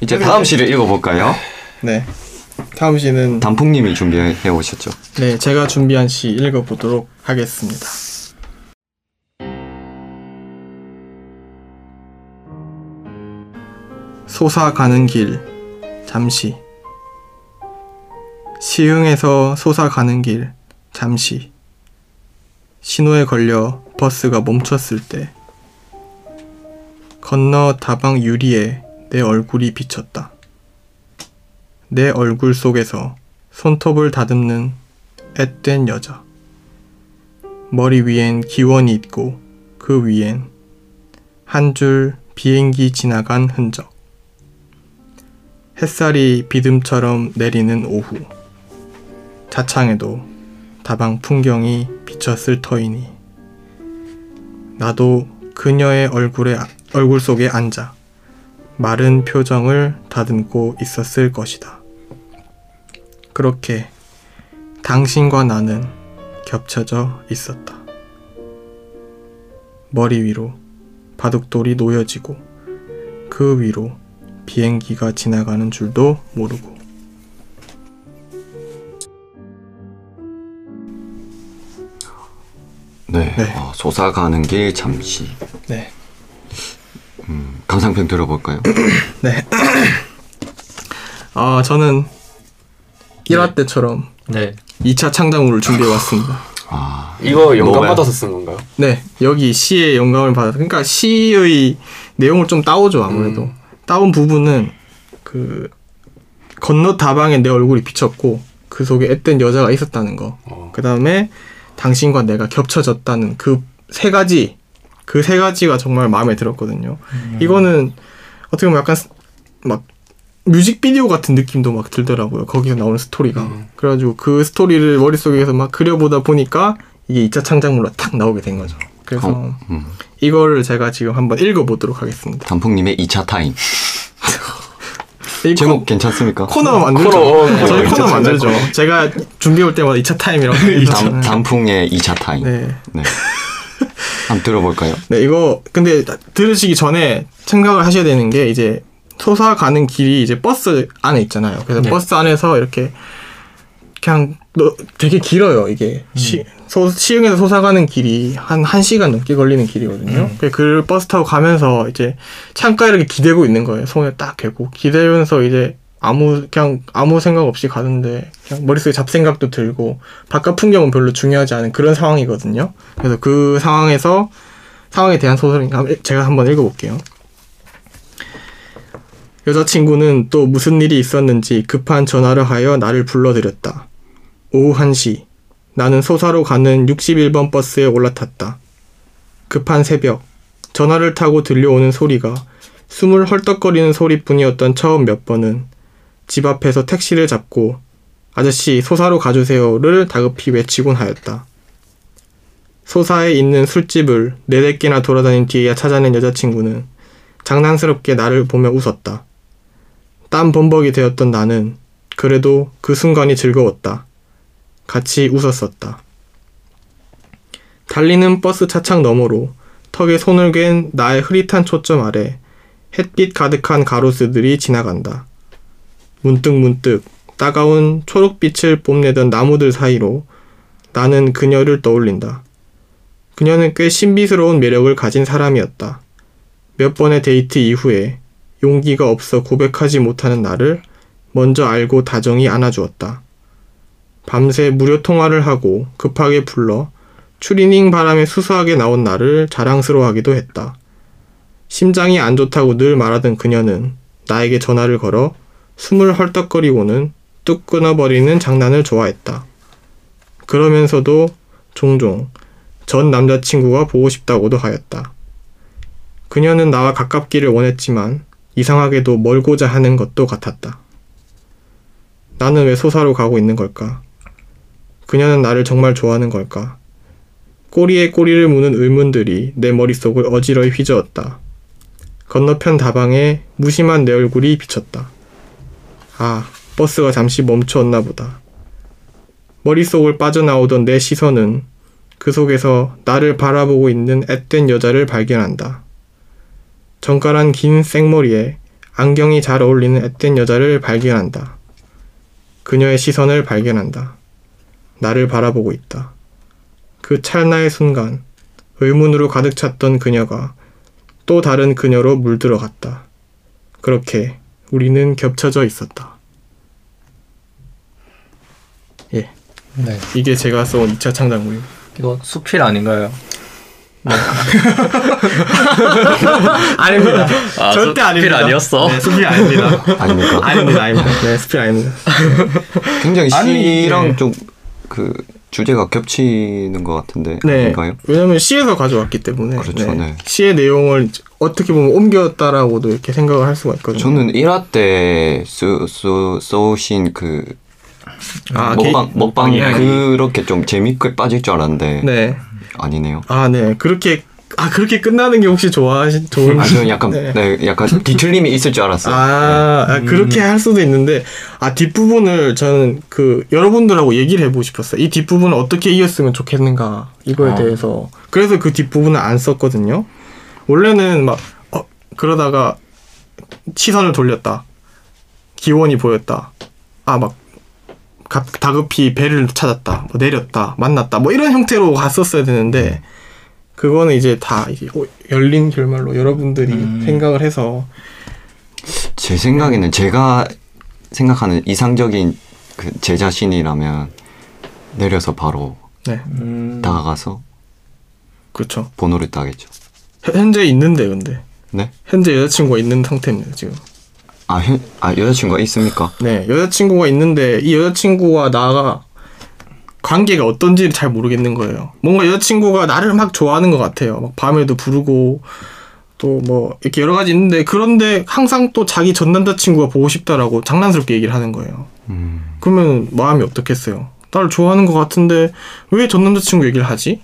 이제 다음 시를 읽어볼까요? 네. 다음 시는 단풍님이 준비해 오셨죠. 네, 제가 준비한 시 읽어보도록 하겠습니다. 솟아가는 길 잠시 시흥에서 솟아가는 길 잠시 신호에 걸려 버스가 멈췄을 때 건너 다방 유리에 내 얼굴이 비쳤다. 내 얼굴 속에서 손톱을 다듬는 앳된 여자. 머리 위엔 기원이 있고 그 위엔 한 줄 비행기 지나간 흔적. 햇살이 비듬처럼 내리는 오후. 자창에도 다방 풍경이 비쳤을 터이니 나도 그녀의 얼굴에 얼굴 속에 앉아 마른 표정을 다듬고 있었을 것이다. 그렇게 당신과 나는 겹쳐져 있었다. 머리 위로 바둑돌이 놓여지고 그 위로 비행기가 지나가는 줄도 모르고 네. 네. 어, 솟아가는 길 잠시. 네. 감상평 들어볼까요? 네. 아, 저는 1화 때처럼 네. 2차 창작물을 준비해 왔습니다. 아, 이거 영감 뭐가요? 받아서 쓴 건가요? 네, 여기 시의 영감을 받아. 그러니까 시의 내용을 좀 따오죠, 아무래도. 음. 따온 부분은 그 건너 다방에 내 얼굴이 비쳤고 그 속에 앳된 여자가 있었다는 거. 어. 그 다음에 당신과 내가 겹쳐졌다는 그 세 가지, 그 세 가지가 정말 마음에 들었거든요. 이거는 어떻게 보면 약간 스- 막 뮤직비디오 같은 느낌도 막 들더라고요. 거기서 나오는 스토리가. 음. 그래가지고 그 스토리를 머릿속에서 막 그려보다 보니까 이게 2차 창작물로 딱 나오게 된 거죠. 그래서 어, 음. 이거를 제가 지금 한번 읽어보도록 하겠습니다. 단풍님의 2차 타임. 이 제목 괜찮습니까? 코, 너 만들죠. 코너, 네, 저희 코너 코너 만들죠. 제가 준비해 올 때마다 2차 타임이라고 단. 단풍의 2차 타임. 네. 네. 한번 들어볼까요? 네, 이거 근데 들으시기 전에 생각을 하셔야 되는 게 이제 솟아가는 길이 이제 버스 안에 있잖아요. 그래서 네. 버스 안에서 이렇게 그냥 너 되게 길어요. 이게 시, 소, 시흥에서 솟아가는 길이 한 1시간 넘게 걸리는 길이거든요. 그- 그 버스 타고 가면서 이제 창가에 이렇게 기대고 있는 거예요. 손에 딱 대고 기대면서 이제 아무 그냥 아무 생각 없이 가는데 그냥 머릿속에 잡생각도 들고 바깥 풍경은 별로 중요하지 않은 그런 상황이거든요. 그래서 그 상황에서 상황에 대한 소설을 제가 한번 읽어볼게요. 여자친구는 또 무슨 일이 있었는지 급한 전화를 하여 나를 불러들였다. 오후 1시. 나는 소사로 가는 61번 버스에 올라탔다. 급한 새벽. 전화를 타고 들려오는 소리가 숨을 헐떡거리는 소리뿐이었던 처음 몇 번은 집 앞에서 택시를 잡고 아저씨 소사로 가주세요를 다급히 외치곤 하였다. 소사에 있는 술집을 네댓 개나 돌아다닌 뒤에야 찾아낸 여자친구는 장난스럽게 나를 보며 웃었다. 땀 범벅이 되었던 나는 그래도 그 순간이 즐거웠다. 같이 웃었었다. 달리는 버스 차창 너머로 턱에 손을 괸 나의 흐릿한 초점 아래 햇빛 가득한 가로수들이 지나간다. 문득 문득 따가운 초록빛을 뽐내던 나무들 사이로 나는 그녀를 떠올린다. 그녀는 꽤 신비스러운 매력을 가진 사람이었다. 몇 번의 데이트 이후에 용기가 없어 고백하지 못하는 나를 먼저 알고 다정히 안아주었다. 밤새 무료 통화를 하고 급하게 불러 추리닝 바람에 수수하게 나온 나를 자랑스러워하기도 했다. 심장이 안 좋다고 늘 말하던 그녀는 나에게 전화를 걸어 숨을 헐떡거리고는 뚝 끊어버리는 장난을 좋아했다. 그러면서도 종종 전 남자친구가 보고 싶다고도 하였다. 그녀는 나와 가깝기를 원했지만 이상하게도 멀고자 하는 것도 같았다. 나는 왜 소사로 가고 있는 걸까? 그녀는 나를 정말 좋아하는 걸까? 꼬리에 꼬리를 무는 의문들이 내 머릿속을 어지러이 휘저었다. 건너편 다방에 무심한 내 얼굴이 비쳤다. 아, 버스가 잠시 멈추었나 보다. 머릿속을 빠져나오던 내 시선은 그 속에서 나를 바라보고 있는 앳된 여자를 발견한다. 정갈한 긴 생머리에 안경이 잘 어울리는 앳된 여자를 발견한다. 그녀의 시선을 발견한다. 나를 바라보고 있다. 그 찰나의 순간, 의문으로 가득 찼던 그녀가 또 다른 그녀로 물들어갔다. 그렇게 우리는 겹쳐져 있었다. 예, 네. 이게 제가 써온 2차 창작물입니다. 이거 수필 아닌가요? 아닙니다. 아, 절대 수- 아닙니다. 수필 아니었어? 네, 수필 아닙니다. 아닙니까? 아닙니다, 아닙니다. 네, 수필 아닙니다. 굉장히 시랑 네. 좀그 주제가 겹치는 것 같은데 네. 아닌가요? 왜냐면 시에서 가져왔기 때문에 그렇죠, 네. 시의 내용을 어떻게 보면 옮겼다라고도 이렇게 생각을 할 수가 있거든요. 저는 1화 때 써, 써, 써오신 그 아, 먹방, 개- 먹방 예. 그렇게 좀 재밌게 빠질 줄 알았는데 네. 아니네요. 아, 네. 그렇게 아 그렇게 끝나는 게 혹시 좋아하시 좋은 아, 저는 약간 네. 네. 약간 뒤틀림이 있을 줄 알았어요. 아, 아, 그렇게 할 수도 있는데 아 뒷부분을 저는 그 여러분들하고 얘기를 해보고 싶었어요. 이 뒷부분을 어떻게 이었으면 좋겠는가 이거에 아. 대해서 그래서 그 뒷부분을 안 썼거든요. 원래는 막 어, 그러다가 시선을 돌렸다. 기원이 보였다. 아막 다급히 배를 찾았다. 뭐 내렸다. 만났다. 뭐 이런 형태로 갔었어야 되는데 그거는 이제 다 이제 오- 열린 결말로 여러분들이 음. 생각을 해서 제 생각에는 제가 생각하는 이상적인 그 제 자신이라면 내려서 바로 네 음, 다가가서 그렇죠. 번호를 따겠죠. 현- 현재 있는데 근데 네? 현재 여자친구가 있는 상태입니다 지금. 아, 현, 아 여자친구가 있습니까? 네 여자친구가 있는데 이 여자친구와 나가 관계가 어떤지 잘 모르겠는 거예요. 뭔가 여자친구가 나를 막 좋아하는 것 같아요. 막 밤에도 부르고 또 뭐 이렇게 여러 가지 있는데 그런데 항상 또 자기 전 남자친구가 보고 싶다라고 장난스럽게 얘기를 하는 거예요. 음, 그러면 마음이 어떻겠어요? 나를 좋아하는 것 같은데 왜 전 남자친구 얘기를 하지?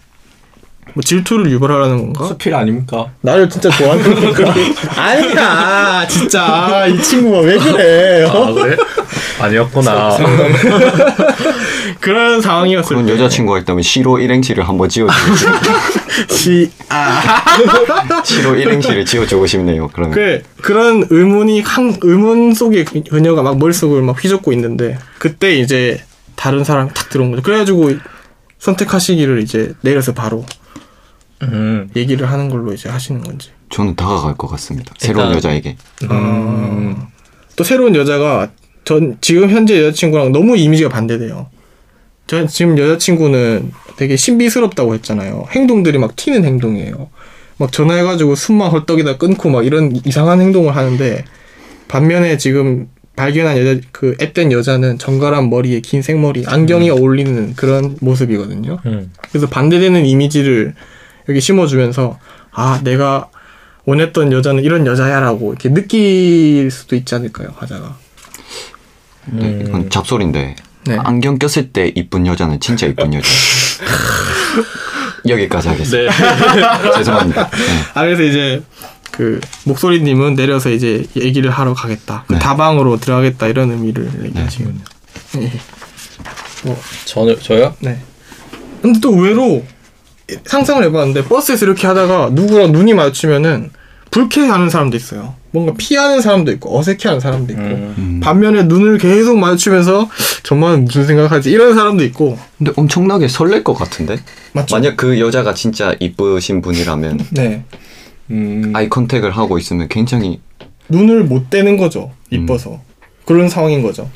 뭐 질투를 유발하라는 건가? 수필 아닙니까? 나를 진짜 좋아하는 건가? 아니야, 진짜 이 친구가 왜 그래? 아 그래? 아니었구나. 그런 상황이었을 그런 때. 여자친구가 있다면 시로 일행시를 한번 지어주고 시, 아, 시로 일행시를 지어주고 싶네요. 그러면 그 그런 의문이 한 의문 속에 그- 그녀가 막 머릿속을 막 휘젓고 있는데 그때 이제 다른 사람이 탁 들어온 거죠. 그래가지고 선택하시기를 이제 내려서 바로 음, 얘기를 하는 걸로 이제 하시는 건지. 저는 다가갈 것 같습니다. 새로운 일단- 여자에게. 음, 또 새로운 여자가 전 지금 현재 여자친구랑 너무 이미지가 반대돼요. 전 지금 여자친구는 되게 신비스럽다고 했잖아요. 행동들이 막 튀는 행동이에요. 막 전화해가지고 숨만 헐떡이다 끊고 막 이런 이상한 행동을 하는데 반면에 지금 발견한 여자 그 앳된 여자는 정갈한 머리에 긴 생머리 안경이 어울리는 그런 모습이거든요. 음. 그래서 반대되는 이미지를 여기 심어주면서 아 내가 원했던 여자는 이런 여자야라고 이렇게 느낄 수도 있지 않을까요 화자가 네, 이건 잡소리인데 네. 안경 꼈을 때 이쁜 여자는 진짜 이쁜 여자. 여기까지 하겠습니다. 네. 죄송합니다. 네. 아 그래서 이제 그 목소리님은 내려서 이제 얘기를 하러 가겠다 그 네. 다방으로 들어가겠다 이런 의미를 얘기하시거든요 예. 뭐, 저는 저요? 네. 근데 또 의외로 상상을 해봤는데 버스에서 이렇게 하다가 누구랑 눈이 마주치면은 불쾌해하는 사람도 있어요. 뭔가 피하는 사람도 있고 어색해하는 사람도 있고 음. 음. 반면에 눈을 계속 마주치면서 정말 무슨 생각하지 이런 사람도 있고 근데 엄청나게 설렐 것 같은데? 맞죠? 만약 그 여자가 진짜 이쁘신 분이라면 네 음. 아이 컨택을 하고 있으면 굉장히 눈을 못 떼는 거죠 이뻐서 그런 상황인 거죠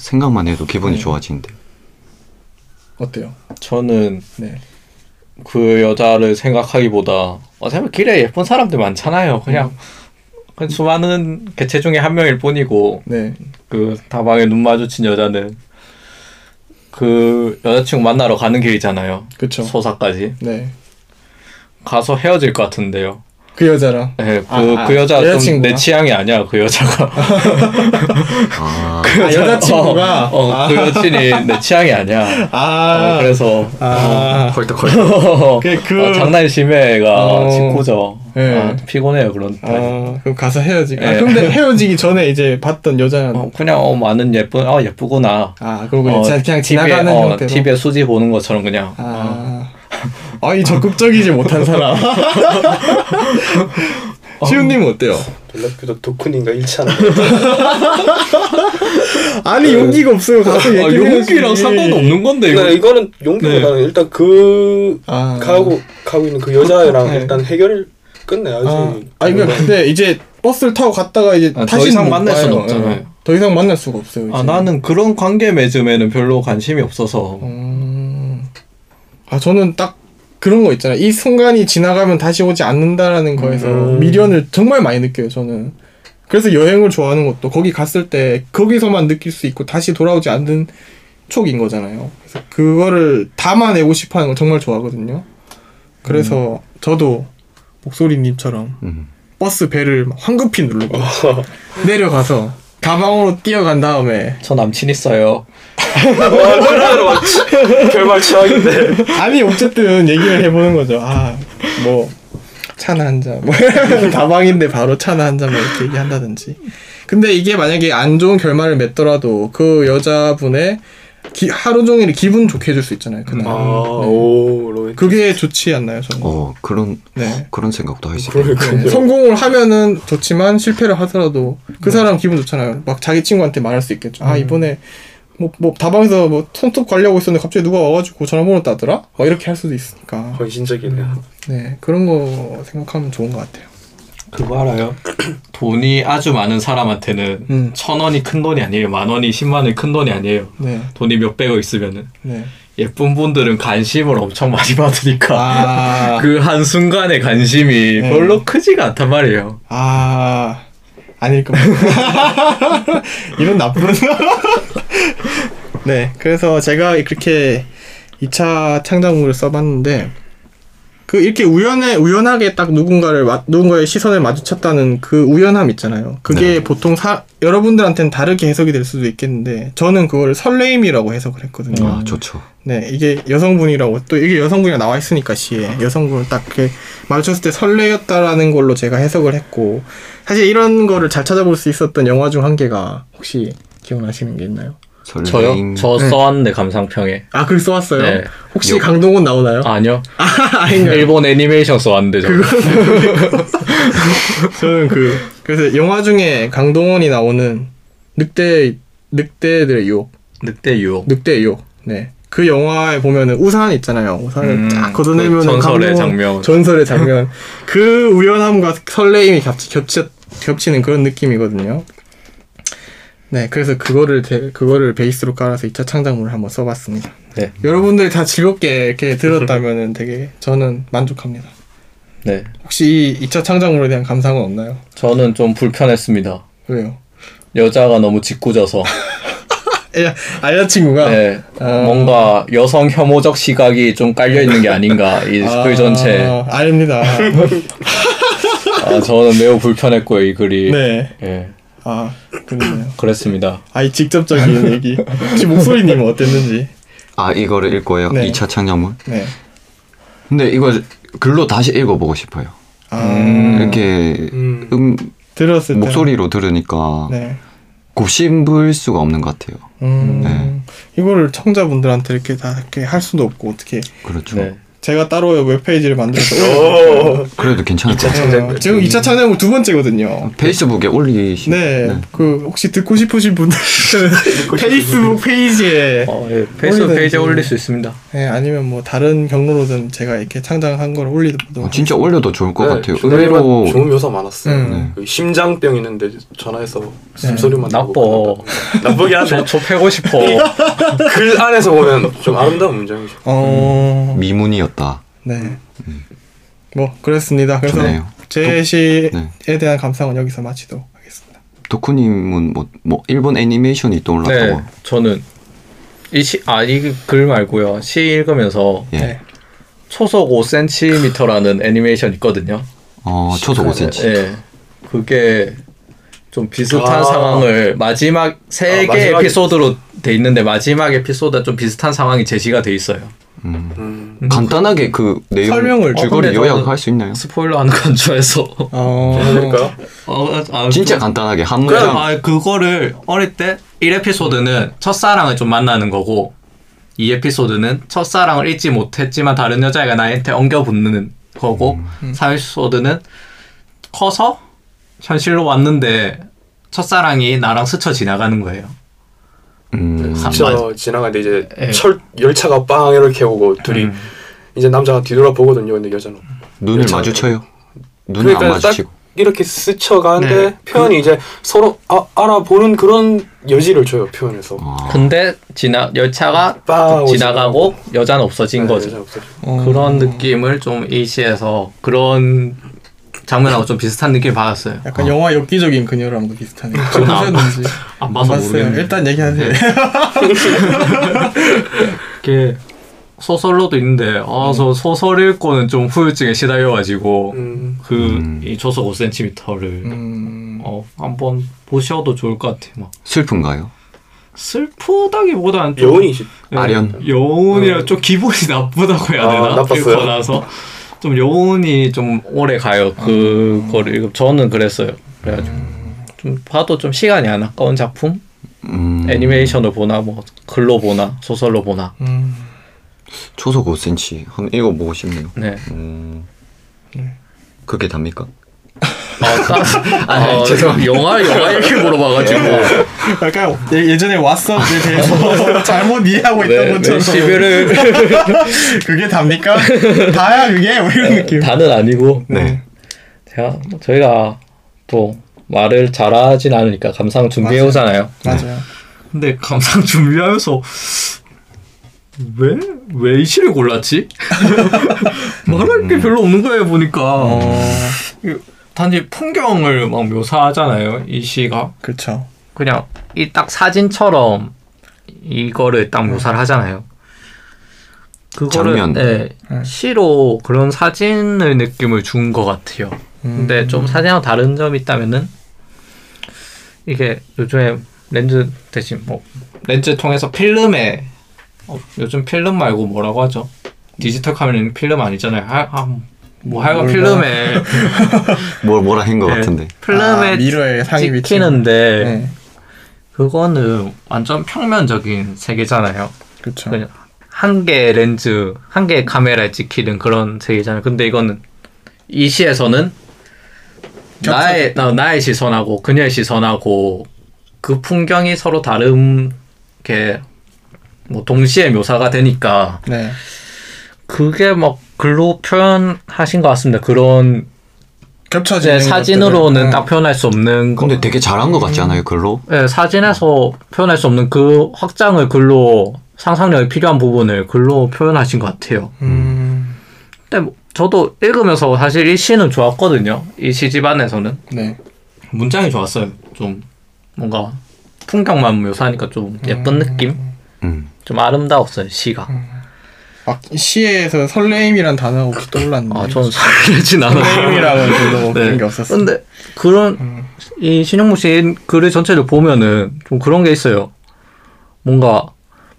생각만 해도 기분이 네. 좋아지는데. 어때요? 저는 네 그 여자를 생각하기보다 어차피 길에 예쁜 사람들 많잖아요. 그냥 그냥 수많은 개체 중에 한 명일 뿐이고 네. 그 다방에 눈 마주친 여자는 그 여자친구 만나러 가는 길이잖아요. 그쵸 소사까지 네. 가서 헤어질 것 같은데요. 그 여자랑 네, 그, 아, 아, 그 여자 좀 여자친구가? 내 취향이 아니야, 그 여자가. 아, 아, 여자친구가? 어, 어, 그 여친이 내 취향이 아니야. 아 어, 그래서. 아 헐떡헐떡. 어, 그- 그- 어, 장난이 심해, 애가. 어. 짓궂어. 네. 아, 피곤해요, 그런 타입. 아, 그럼 가서 헤어지. 아, 네. 근데 헤어지기 전에 이제 봤던 여자는 어, 그냥, 어, 많은 예쁜, 어, 예쁘구나. 아, 그리고 그냥, 어, 그냥 TV에, 지나가는 어, 형태로. TV에 수지 보는 것처럼 그냥. 어, 아, 아, 이 적극적이지 못한 사람. 시훈님은 어때요? 놀랍게도 도쿠님과 일치하는 아니 용기가 없어요. 가서 아, 얘기해야지. 용기랑 상관없는 건데 이거. 네, 이거는 용기보다는 일단 그 아. 가고 가고 있는 그 여자랑 네. 일단 해결을 끝내야지. 아, 아니 그러니까 근데 이제 버스를 타고 갔다가 이제 아, 더 다시 이상 만날 수는 없잖아요. 더 이상 만날 수가 없어요. 이제. 아 나는 그런 관계 맺음에는 별로 관심이 없어서 음... 아 저는 딱 그런 거 있잖아요. 이 순간이 지나가면 다시 오지 않는다라는 거에서 음. 미련을 정말 많이 느껴요. 저는. 그래서 여행을 좋아하는 것도 거기 갔을 때 거기서만 느낄 수 있고 다시 돌아오지 않는 촉인 거잖아요. 그래서 그거를 담아내고 싶어 하는 걸 정말 좋아하거든요. 그래서 저도 목소리님처럼 음. 버스 배를 막 황급히 누르고 내려가서 가방으로 뛰어간 다음에 저 남친 있어요. 와, 그러면 막 결말 최악인데. 아니 어쨌든 얘기를 해보는 거죠. 아 뭐 차나 한 잔, 뭐 가방인데 바로 차나 한 잔 이렇게 얘기한다든지. 근데 이게 만약에 안 좋은 결말을 맺더라도 그 여자분의 기- 하루 종일 기분 좋게 해줄 수 있잖아요. 그날. 아, 오, 로맨. 그게 좋지 않나요, 저는? 어 그런 네. 그런 생각도 할수 있겠네. 네. 성공을 하면은 좋지만 실패를 하더라도 그 사람 기분 좋잖아요. 막 자기 친구한테 말할 수 있겠죠. 아 이번에 뭐, 뭐 다방에서 뭐 손톱 관리하고 있었는데 갑자기 누가 와가지고 전화번호 따더라? 막 이렇게 할 수도 있으니까. 헌신적이네요. 네 그런 거 생각하면 좋은 것 같아요. 그거 알아요? 돈이 아주 많은 사람한테는 음. 천 원이 큰 돈이 아니에요. 만 원이 십만 원이 큰 돈이 아니에요. 네, 돈이 몇백억 있으면은 네. 예쁜 분들은 관심을 엄청 많이 받으니까 아, 그 한순간의 관심이 네. 별로 크지가 않단 말이에요. 아 아닐 겁니다. 이런 나쁜. 네, 그래서 제가 그렇게 2차 창작물을 써봤는데 그 이렇게 우연에 우연하게 딱 누군가를 마- 누군가의 시선을 마주쳤다는 그 우연함 있잖아요. 그게 보통 사, 여러분들한테는 다르게 해석이 될 수도 있겠는데 저는 그거를 설레임이라고 해석을 했거든요. 아 좋죠. 네, 이게 여성분이라고 또 이게 여성분이 나와 있으니까 시에 여성분을 딱 이렇게 마주쳤을 때 설레였다라는 걸로 제가 해석을 했고 사실 이런 거를 잘 찾아볼 수 있었던 영화 중 한 개가 혹시 기억나시는 게 있나요? 저요? 저 네. 써왔는데 감상평에. 아, 글 써왔어요? 네. 혹시 요- 강동원 나오나요? 아 니요. 아닌가요? 일본 애니메이션 써왔는데 저. 저는 그 그래서 영화 중에 강동원이 나오는 늑대 늑대들의 유혹, 늑대 유혹. 늑대의 유혹. 네. 그 영화에 보면은 우산 있잖아요. 우산을 음, 딱 걷어내면 그 전설의 장면. 전설의 장면. 그 우연함과 설레임이 겹치, 겹치, 겹치는 그런 느낌이거든요. 네, 그래서 그거를 대- 그거를 베이스로 깔아서 2차 창작물을 한번 써봤습니다. 네. 여러분들이 다 즐겁게 이렇게 들었다면은 되게 저는 만족합니다. 네. 혹시 이 2차 창작물에 대한 감상은 없나요? 저는 좀 불편했습니다. 왜요? 여자가 너무 짓궂어서. 야, 아 여자친구가 네. 아. 뭔가 여성 혐오적 시각이 좀 깔려 있는 게 아닌가 이 글 전체. 아, 아닙니다. 아, 저는 매우 불편했고요 이 글이. 네. 예. 아, 그러네요. 그랬습니다. 아이 직접적인 얘기. 혹시 목소리님은 어땠는지? 아 이거를 읽고요. 네. 2차 창작물. 네. 근데 이거 글로 다시 읽어보고 싶어요. 아, 음. 이렇게 음. 음, 들었을 때 목소리로 들으니까 네. 곱씹을 수가 없는 것 같아요. 음. 네. 이거를 청자분들한테 이렇게 다 이렇게 할 수도 없고 어떻게 그렇죠. 네. 제가 따로 웹페이지를 만들어서 오. 그래도 괜찮을 것 같아요. 어, 지금 2차 창작물 두 번째거든요. 페이스북에 올리시. 네, 그 혹시 듣고 싶으신 분들 페이스북 페이지에 어, 예. 페이스북. 페이지에 올릴 수 있습니다. 네, 아니면 뭐 다른 경로로든 제가 이렇게 창작한 걸 올리도 어, 진짜 올려도 좋을 것 같아요. 네, 주변에만 의외로 좋은 묘사 많았어요. 음. 그 심장병 있는데 전화해서 숨소리만 나빠. 나쁘게 하네. 저, 저 패고 싶어. 글 안에서 보면 좀 아름다운 문장이죠. 어, 미문이었 다. 네. 뭐 그렇습니다. 그래서 좋네요. 제 시에 네. 대한 감상은 여기서 마치도록 하겠습니다. 도쿠님은 뭐, 뭐 일본 애니메이션이 떠올랐다고. 네. 저는 이시아이 글 말고요. 시 읽으면서 예. 네. 초속 5cm라는 애니메이션 있거든요. 어 초속 5cm. 예. 그게 좀 비슷한 아. 상황을 마지막 세 아, 개 에피소드로 돼 있는데 마지막 에피소드가 좀 비슷한 상황이 제시가 돼 있어요. 음. 음. 간단하게 그 내용 설명을 줄거리 어, 요약할 수 있나요? 스포일러 하는 건 좋아해서. 어, 그러니까 어, 아, 진짜 그- 간단하게 한 문장. 아, 그거를 어릴 때 1에피소드는 첫사랑을 좀 만나는 거고 2에피소드는 첫사랑을 잊지 못했지만 다른 여자애가 나한테 엉겨 붙는 거고 3에피소드는 커서 현실로 왔는데 첫사랑이 나랑 스쳐 지나가는 거예요. 음. 한- 저 지나가는데 이제 예. 철 열차가 빵 이렇게 오고 둘이 음. 이제 남자가 뒤돌아 보거든요. 근데 여자는 눈을. 마주쳐요. 눈을 안 그러니까 딱 마주치고. 이렇게 스쳐가는데 네. 표현이 이제 서로 아, 알아보는 그런 여지를 줘요 표현에서. 아. 근데 지나 열차가 빵 지나가고 여자는 없어진 네, 거죠. 여자 없어져. 어. 그런 느낌을 좀 A시에서 그런 장면하고 좀 비슷한 느낌 받았어요. 약간 영화 엽기적인 그녀랑도 비슷하네. 저는 안 보셨는지 안안 봐서. 모르겠는데 일단 얘기하세요. 이게 소설로도 있는데 아저 소설 읽고는 좀 후유증에 시달려가지고 음. 음. 그이 조속 5cm를 음, 어 한번 보셔도 좋을 것 같아요. 막 슬픈가요? 슬프다기보다는 좀 여운이시. 예, 아련. 여운이라 좀 기분이 나쁘다고 해야 아, 되나? 나빴어요? 읽고 나서 좀 여운이 좀 오래 가요. 그거를 읽으면 저는 그랬어요. 그래가지고 좀 봐도 좀 시간이 안 아까운 작품? 음. 애니메이션을 보나 뭐 글로 보나 소설로 보나. 음, 초속 5cm. 한번 읽어보고 싶네요. 네. 음. 네. 그게 답니까? 아, 따, 아, 영화 영화 이렇게 물어봐가지고 약간 예- 예전에 왓썹에 대해서 잘못 이해하고 있던 왜, 것처럼 왜 시비를 그게 답니까? 다야 그게 뭐 이런 느낌. 다는 아니고 네. 제가 저희가 또 말을 잘하진 않으니까 감상 준비해 오잖아요. 맞아요. 근데 감상 준비하면서 왜? 왜 이 시를 골랐지? 말할 게 별로 없는 거예요 보니까 어, 단지 풍경을 막 묘사하잖아요 이 시가 그렇죠. 그냥 이 딱 사진처럼 이거를 딱 묘사를 하잖아요 그거를 장면. 네, 네. 시로 그런 사진의 느낌을 준 것 같아요 근데 좀 사진하고 다른 점이 있다면은 이게 요즘에 렌즈 대신 뭐 렌즈 통해서 필름에 어, 요즘 필름 말고 뭐라고 하죠? 디지털 카메라는 필름 아니잖아요. 하, 아, 뭐 하여간? 필름에 뭘 뭐라 한것 네. 같은데. 필름에 아, 미러에 상이. 찍히는데 네, 그거는 완전 평면적인 세계잖아요. 그렇죠. 한 개의 렌즈, 한 개의 카메라에 찍히는 그런 세계잖아요. 근데 이거는 이 시에서는 나의 나, 나의 시선하고 그녀의 시선하고 그 풍경이 서로 다른 게 뭐 동시에 묘사가 되니까 네, 그게 막 글로 표현하신 것 같습니다. 그런 겹쳐지는 이제 사진으로는 것들을. 딱 표현할 수 없는 거. 근데 되게 잘한 것 같지 않아요, 글로? 네, 사진에서 표현할 수 없는 그 확장을 글로 상상력이 필요한 부분을 글로 표현하신 것 같아요. 음, 근데 뭐 저도 읽으면서 사실 이 시는 좋았거든요. 이 시 집 안에서는 네, 문장이 좋았어요. 좀 뭔가 풍경만 묘사하니까 좀 예쁜 느낌, 음. 좀 아름다웠어요 시가. 막 시에서 설레임이란 단어가 혹시 떠올랐는데. 아, 저는 설레진 않아요. 설레임이라고는 별로 그런 게 없었어요. 근데 그런 음. 이 신용무 씨 글의 전체를 보면은 좀 그런 게 있어요. 뭔가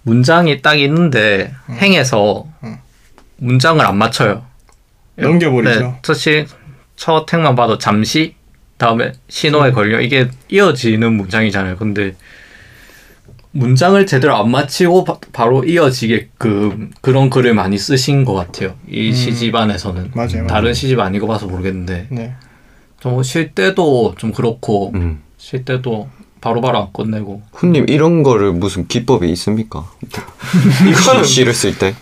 문장이 딱 있는데 행에서 음. 문장을 안 맞춰요. 넘겨버리죠. 네, 첫시 첫 행만 봐도 잠시 다음에 신호에 음. 걸려 이게 이어지는 문장이잖아요. 근데 문장을 제대로 안 맞히고 바, 로 이어지게끔 그런 글을 많이 쓰신 것 같아요. 이 음. 시집 안에서는 맞아요, 맞아요. 다른 시집 안 읽어봐서 모르겠는데 네. 좀쉴 때도 좀 그렇고 음. 쉴 때도 바로바로 안 끝내고 훈님 이런 거를 무슨 기법이 있습니까? 시, 시를 쓸 때?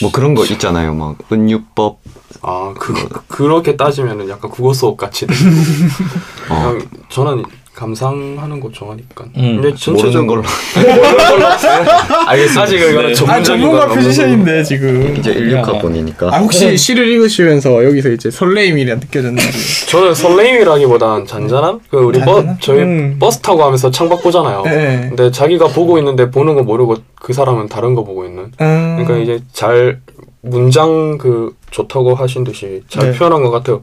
뭐 그런 거 있잖아요. 막 은유법. 아, 그, 그 그렇게 따지면은 약간 국어 수업 같이 돼. 어, 저는 감상하는 거 좋아하니까. 음, 근데 전체적으로 걸로. 알겠습니다. 아직 이거는 네. 전문적인 아 전문가 표지션인데 지금. 이제 그냥- 16학번이니까. 아 혹시 시를 읽으시면서 여기서 이제 설레임이 느껴졌는지. 저는 설레임이라기보단 잔잔함? 그 우리 잔잔함? 버 저희 음. 버스 타고 가면서 창밖 보잖아요. 네. 근데 자기가 보고 있는데 보는 거 모르고 그 사람은 다른 거 보고 있는. 음. 그러니까 이제 잘 문장 그 좋다고 하신 듯이 잘 네. 표현한 것 같아요.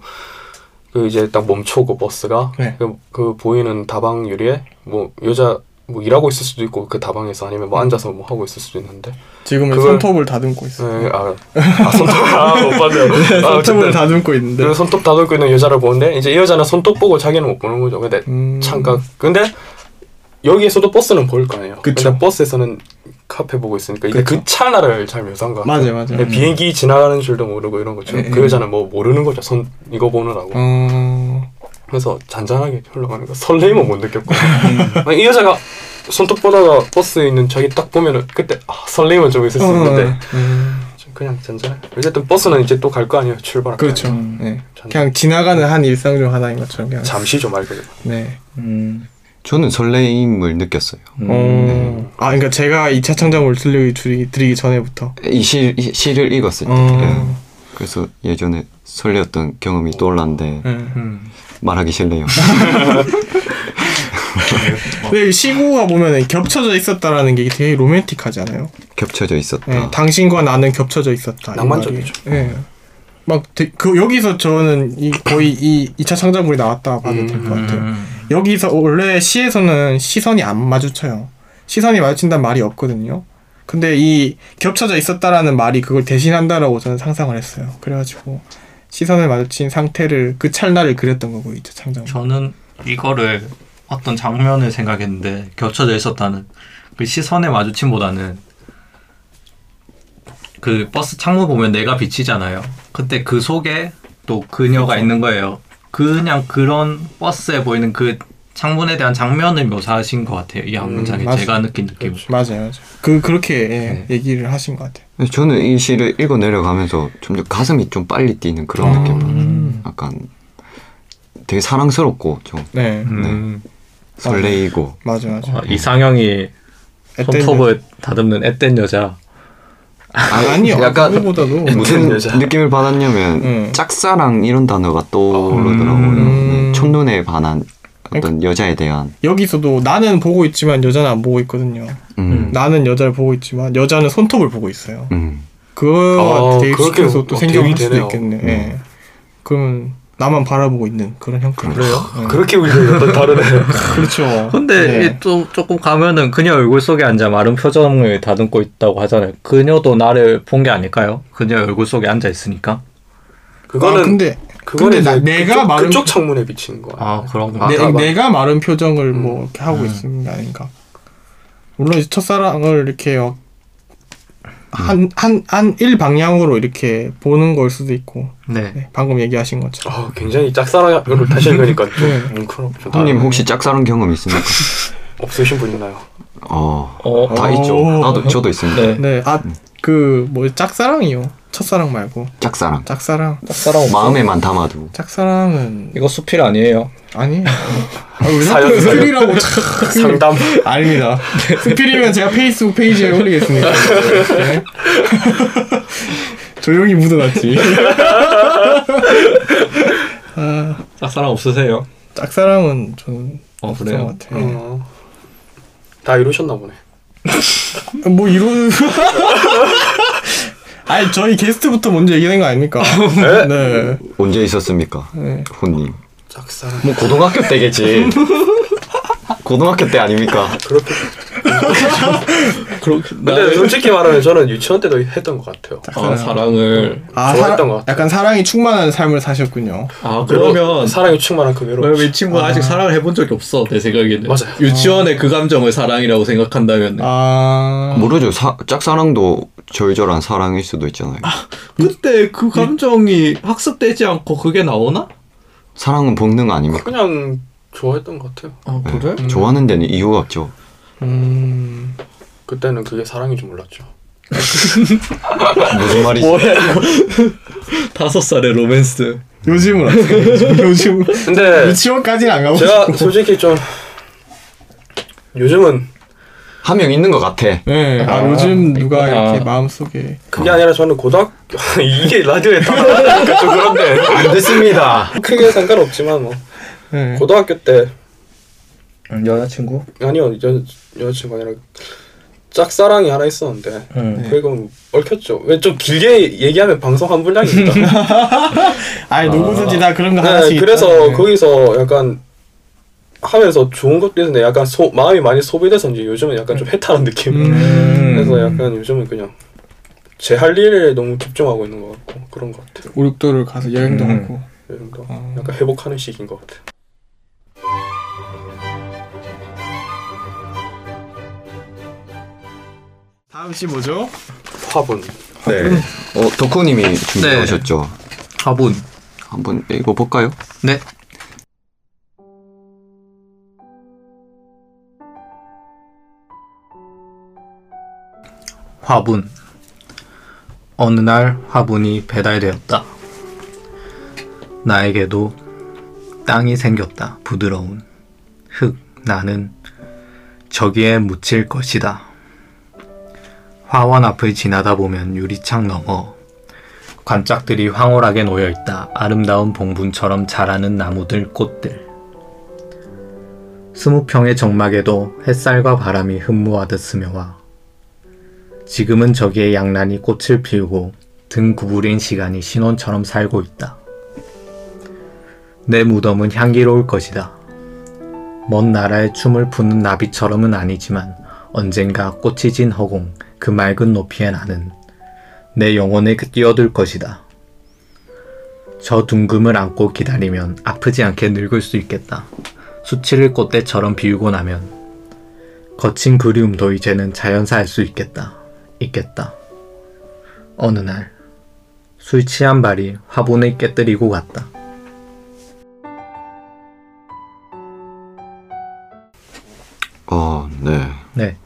그 이제 딱 멈추고 버스가 네. 그, 그 보이는 다방 유리에 뭐 여자 뭐 일하고 있을 수도 있고 그 다방에서 아니면 뭐 앉아서 뭐 하고 있을 수도 있는데 지금은 그걸- 손톱을 다듬고 있어요. 네, 아, 아 손톱 아못 봤네요. 아, 손톱을 다듬고 있는데. 그 손톱 다듬고 있는 여자를 보는데 이제 이 여자는 손톱 보고 자기는 못 보는 거죠. 근데 음. 잠깐 근데 여기에서도 버스는 보일 거 아니에요. 그쵸. 근데 버스에서는 카페 보고 있으니까 그쵸. 그 찰나를 잘 묘사한 것 같아요. 맞아요, 맞아요. 근데 비행기 지나가는 줄도 모르고 이런 거죠. 예, 그 예. 여자는 뭐 모르는 거죠. 손 이거 보느라고. 어. 그래서 잔잔하게 흘러가는 거 설레임은 못 느꼈고 아니, 이 여자가 손톱 보다가 버스에 있는 자기 딱 보면은 그때 아, 설레임은 좀 있을 수 있는데 음, 좀 그냥 잔잔해 어쨌든 버스는 이제 또 갈 거 아니에요 출발할 거 그렇죠. 아니에요. 네. 잔- 그냥 지나가는 한 일상 중 하나인 것처럼 그냥. 잠시 좀 알게 되고 네. 음. 저는 설레임을 느꼈어요. 어. 아, 그러니까 제가 2차 창작물 들리기 드리기, 드리기 전에부터. 이 시, 이 시를 읽었을 때. 어. 예. 그래서 예전에 설레었던 경험이 떠올랐는데 네. 음. 말하기 싫네요. 근데 시구가 보면은 겹쳐져 있었다라는 게 되게 로맨틱하잖아요. 겹쳐져 있었다. 네, 당신과 나는 겹쳐져 있었다. 이 낭만적이죠. 네. 막그 여기서 저는 이 거의 이 2차 창작물이 나왔다 봐도 될 것 같아요. 음. 여기서 원래 시에서는 시선이 안 마주쳐요. 시선이 마주친다는 말이 없거든요. 근데 이 겹쳐져 있었다라는 말이 그걸 대신한다라고 저는 상상을 했어요. 그래가지고 시선을 마주친 상태를 그 찰나를 그렸던 거고 2차 창작물. 저는 이거를 어떤 장면을 생각했는데 겹쳐져 있었다는 그 시선의 마주침보다는 그 버스 창문 보면 내가 비치잖아요. 근데 그 속에 또 그녀가 있는 거예요. 그냥 그런 버스에 보이는 그 창문에 대한 장면을 묘사하신 것 같아요. 이한 음, 문장에 맞- 제가 느낀 느낌. 맞아요, 맞아요. 그 그렇게 예, 네. 얘기를 하신 것 같아요. 저는 이 시를 읽어 내려가면서 점점 가슴이 좀 빨리 뛰는 그런 아. 느낌. 음. 약간 되게 사랑스럽고 좀 네, 음. 설레이고 맞아, 맞아. 아, 이상형이 손톱을 다듬는 앳된 여자. 아니 요. 약간 그거보다도 무슨 여자. 느낌을 받았냐면 음. 짝사랑 이런 단어가 떠오르더라고요. 음. 네, 첫눈에 반한 어떤 여자에 대한 여기서도 나는 보고 있지만 여자는 안 보고 있거든요. 음. 나는 여자를 보고 있지만 여자는 손톱을 보고 있어요. 음. 그거가 아, 대입시켜서 또 어, 생겨날 수도 되네요. 있겠네. 예. 그러면 나만 바라보고 있는 그런 형태. 그래요? 예. 그렇게 우리가 또 다르네 그렇죠. 근데 네. 이또 조금 가면은 그녀 얼굴 속에 앉아 마른 표정을 다듬고 있다고 하잖아요. 그녀도 나를 본 게 아닐까요? 그녀 얼굴 속에 앉아 있으니까. 그거는 아, 근데 그거는 근데 내가 그쪽, 말은- 그쪽 창문에 비치는 거야 아 그런가? 내, 아, 내가 마른 표정을 음. 뭐 이렇게 하고 음. 있는 게 아닌가. 물론 첫사랑을 이렇게 막 한, 한, 한일 방향으로 이렇게 보는 걸 수도 있고, 네. 네, 방금 얘기하신 것처럼. 아, 굉장히 짝사랑을 다시 읽으니까 좀 네. 좀 형님. 혹시 짝사랑 경험 있습니까? 없으신 분 있나요? 어, 어, 다 어. 있죠. 나도 저도 있습니다. 네. 네, 아, 그, 뭐, 짝사랑이요. 첫사랑 말고. 짝사랑. 짝사랑. 짝사랑 마음에만 담아도 짝사랑은, 이거 수필 아니에요? 아니에요. 아, 자꾸 사연. 수필이라고 상담 아닙니다. 수필이면 제가 페이스북 페이지에 올리겠습니다. 네. 조용히 묻어놨지. 아, 짝사랑 없으세요? 짝사랑은 저는 어, 없던 그래요? 것 같아요. 어, 다 이루셨나 보네 뭐 이런 아니 저희 게스트부터 먼저 얘기된 거 아닙니까? 네? 네. 언제 있었습니까? 네. 혼님. 짝사랑 뭐 고등학교 때겠지. 고등학교 때 아닙니까? 그렇게 그렇게 근데 솔직히 말하면 저는 유치원 때도 했던 것 같아요 아, 사랑을 아, 좋아했던 사- 것 같아요. 약간 사랑이 충만한 삶을 사셨군요. 아 그러면 사랑이 충만한 그 외로움 왜 친구가 아직 사랑을 해본 적이 없어 내 생각에는 맞아요. 유치원의 그 감정을 사랑이라고 생각한다면 아, 모르죠. 사, 짝사랑도 절절한 사랑일 수도 있잖아요. 그때 그 감정이 학습되지 않고 그게 나오나? 사랑은 본능 아닙니까? 그냥 좋아했던 것 같아요 아 네. 그래? 좋아하는 데는 이유가 없죠. 음, 그때는 그게 사랑인지 몰랐죠 무슨 말이지? 뭐야 이거 다섯 살의 로맨스 요즘은 어때요? 요즘 근데 유치원까지는 안 가고 제가 싶고. 솔직히 좀 요즘은 한 명 있는 것 같아. 네, 아, 아, 요즘 누가 있구나. 이렇게 마음속에 그게 아니라 저는 고등학교 이게 라디오에 따라하니까 좀 그런데 안 됐습니다. 크게 상관없지만 뭐 네. 고등학교 때 여자친구? 아니요 여, 여자친구 아니라 짝사랑이 하나 있었는데 응 그리고 얽혔죠 왜 좀 길게 얘기하면 방송 한 분량입니다 아니 누구든지 다 그런 거 하나씩 네, 그래서 있잖아요. 거기서 약간 하면서 좋은 것도 있는데 약간 소, 마음이 많이 소비돼서인지 요즘은 약간 좀 해탈한 느낌 음. 그래서 약간 요즘은 그냥 제 할 일에 너무 집중하고 있는 것 같고 그런 것 같아요 우육도를 가서 여행도 음. 하고 요즘도 어. 약간 회복하는 시기인 것 같아요 다음 시 뭐죠? 화분. 네. 음. 어, 덕후님이 준비하셨죠? 네. 화분. 한번 읽어볼까요? 네, 네. 화분. 어느 날 화분이 배달되었다. 나에게도 땅이 생겼다. 부드러운 흙. 나는 저기에 묻힐 것이다. 화원 앞을 지나다 보면 유리창 너머 관짝들이 황홀하게 놓여 있다. 아름다운 봉분처럼 자라는 나무들, 꽃들. 스무 평의 정막에도 햇살과 바람이 흠모하듯 스며와 지금은 저기에 양란이 꽃을 피우고 등 구부린 시간이 신혼처럼 살고 있다. 내 무덤은 향기로울 것이다. 먼 나라의 춤을 푸는 나비처럼은 아니지만 언젠가 꽃이 진 허공 그 맑은 높이에 나는 내 영혼에 뛰어들 것이다. 저 둥금을 안고 기다리면 아프지 않게 늙을 수 있겠다. 수치를 꽃대처럼 비우고 나면 거친 그리움도 이제는 자연사할 수 있겠다. 있겠다. 어느 날 술 취한 발이 화분을 깨뜨리고 갔다. 어, 네. 네.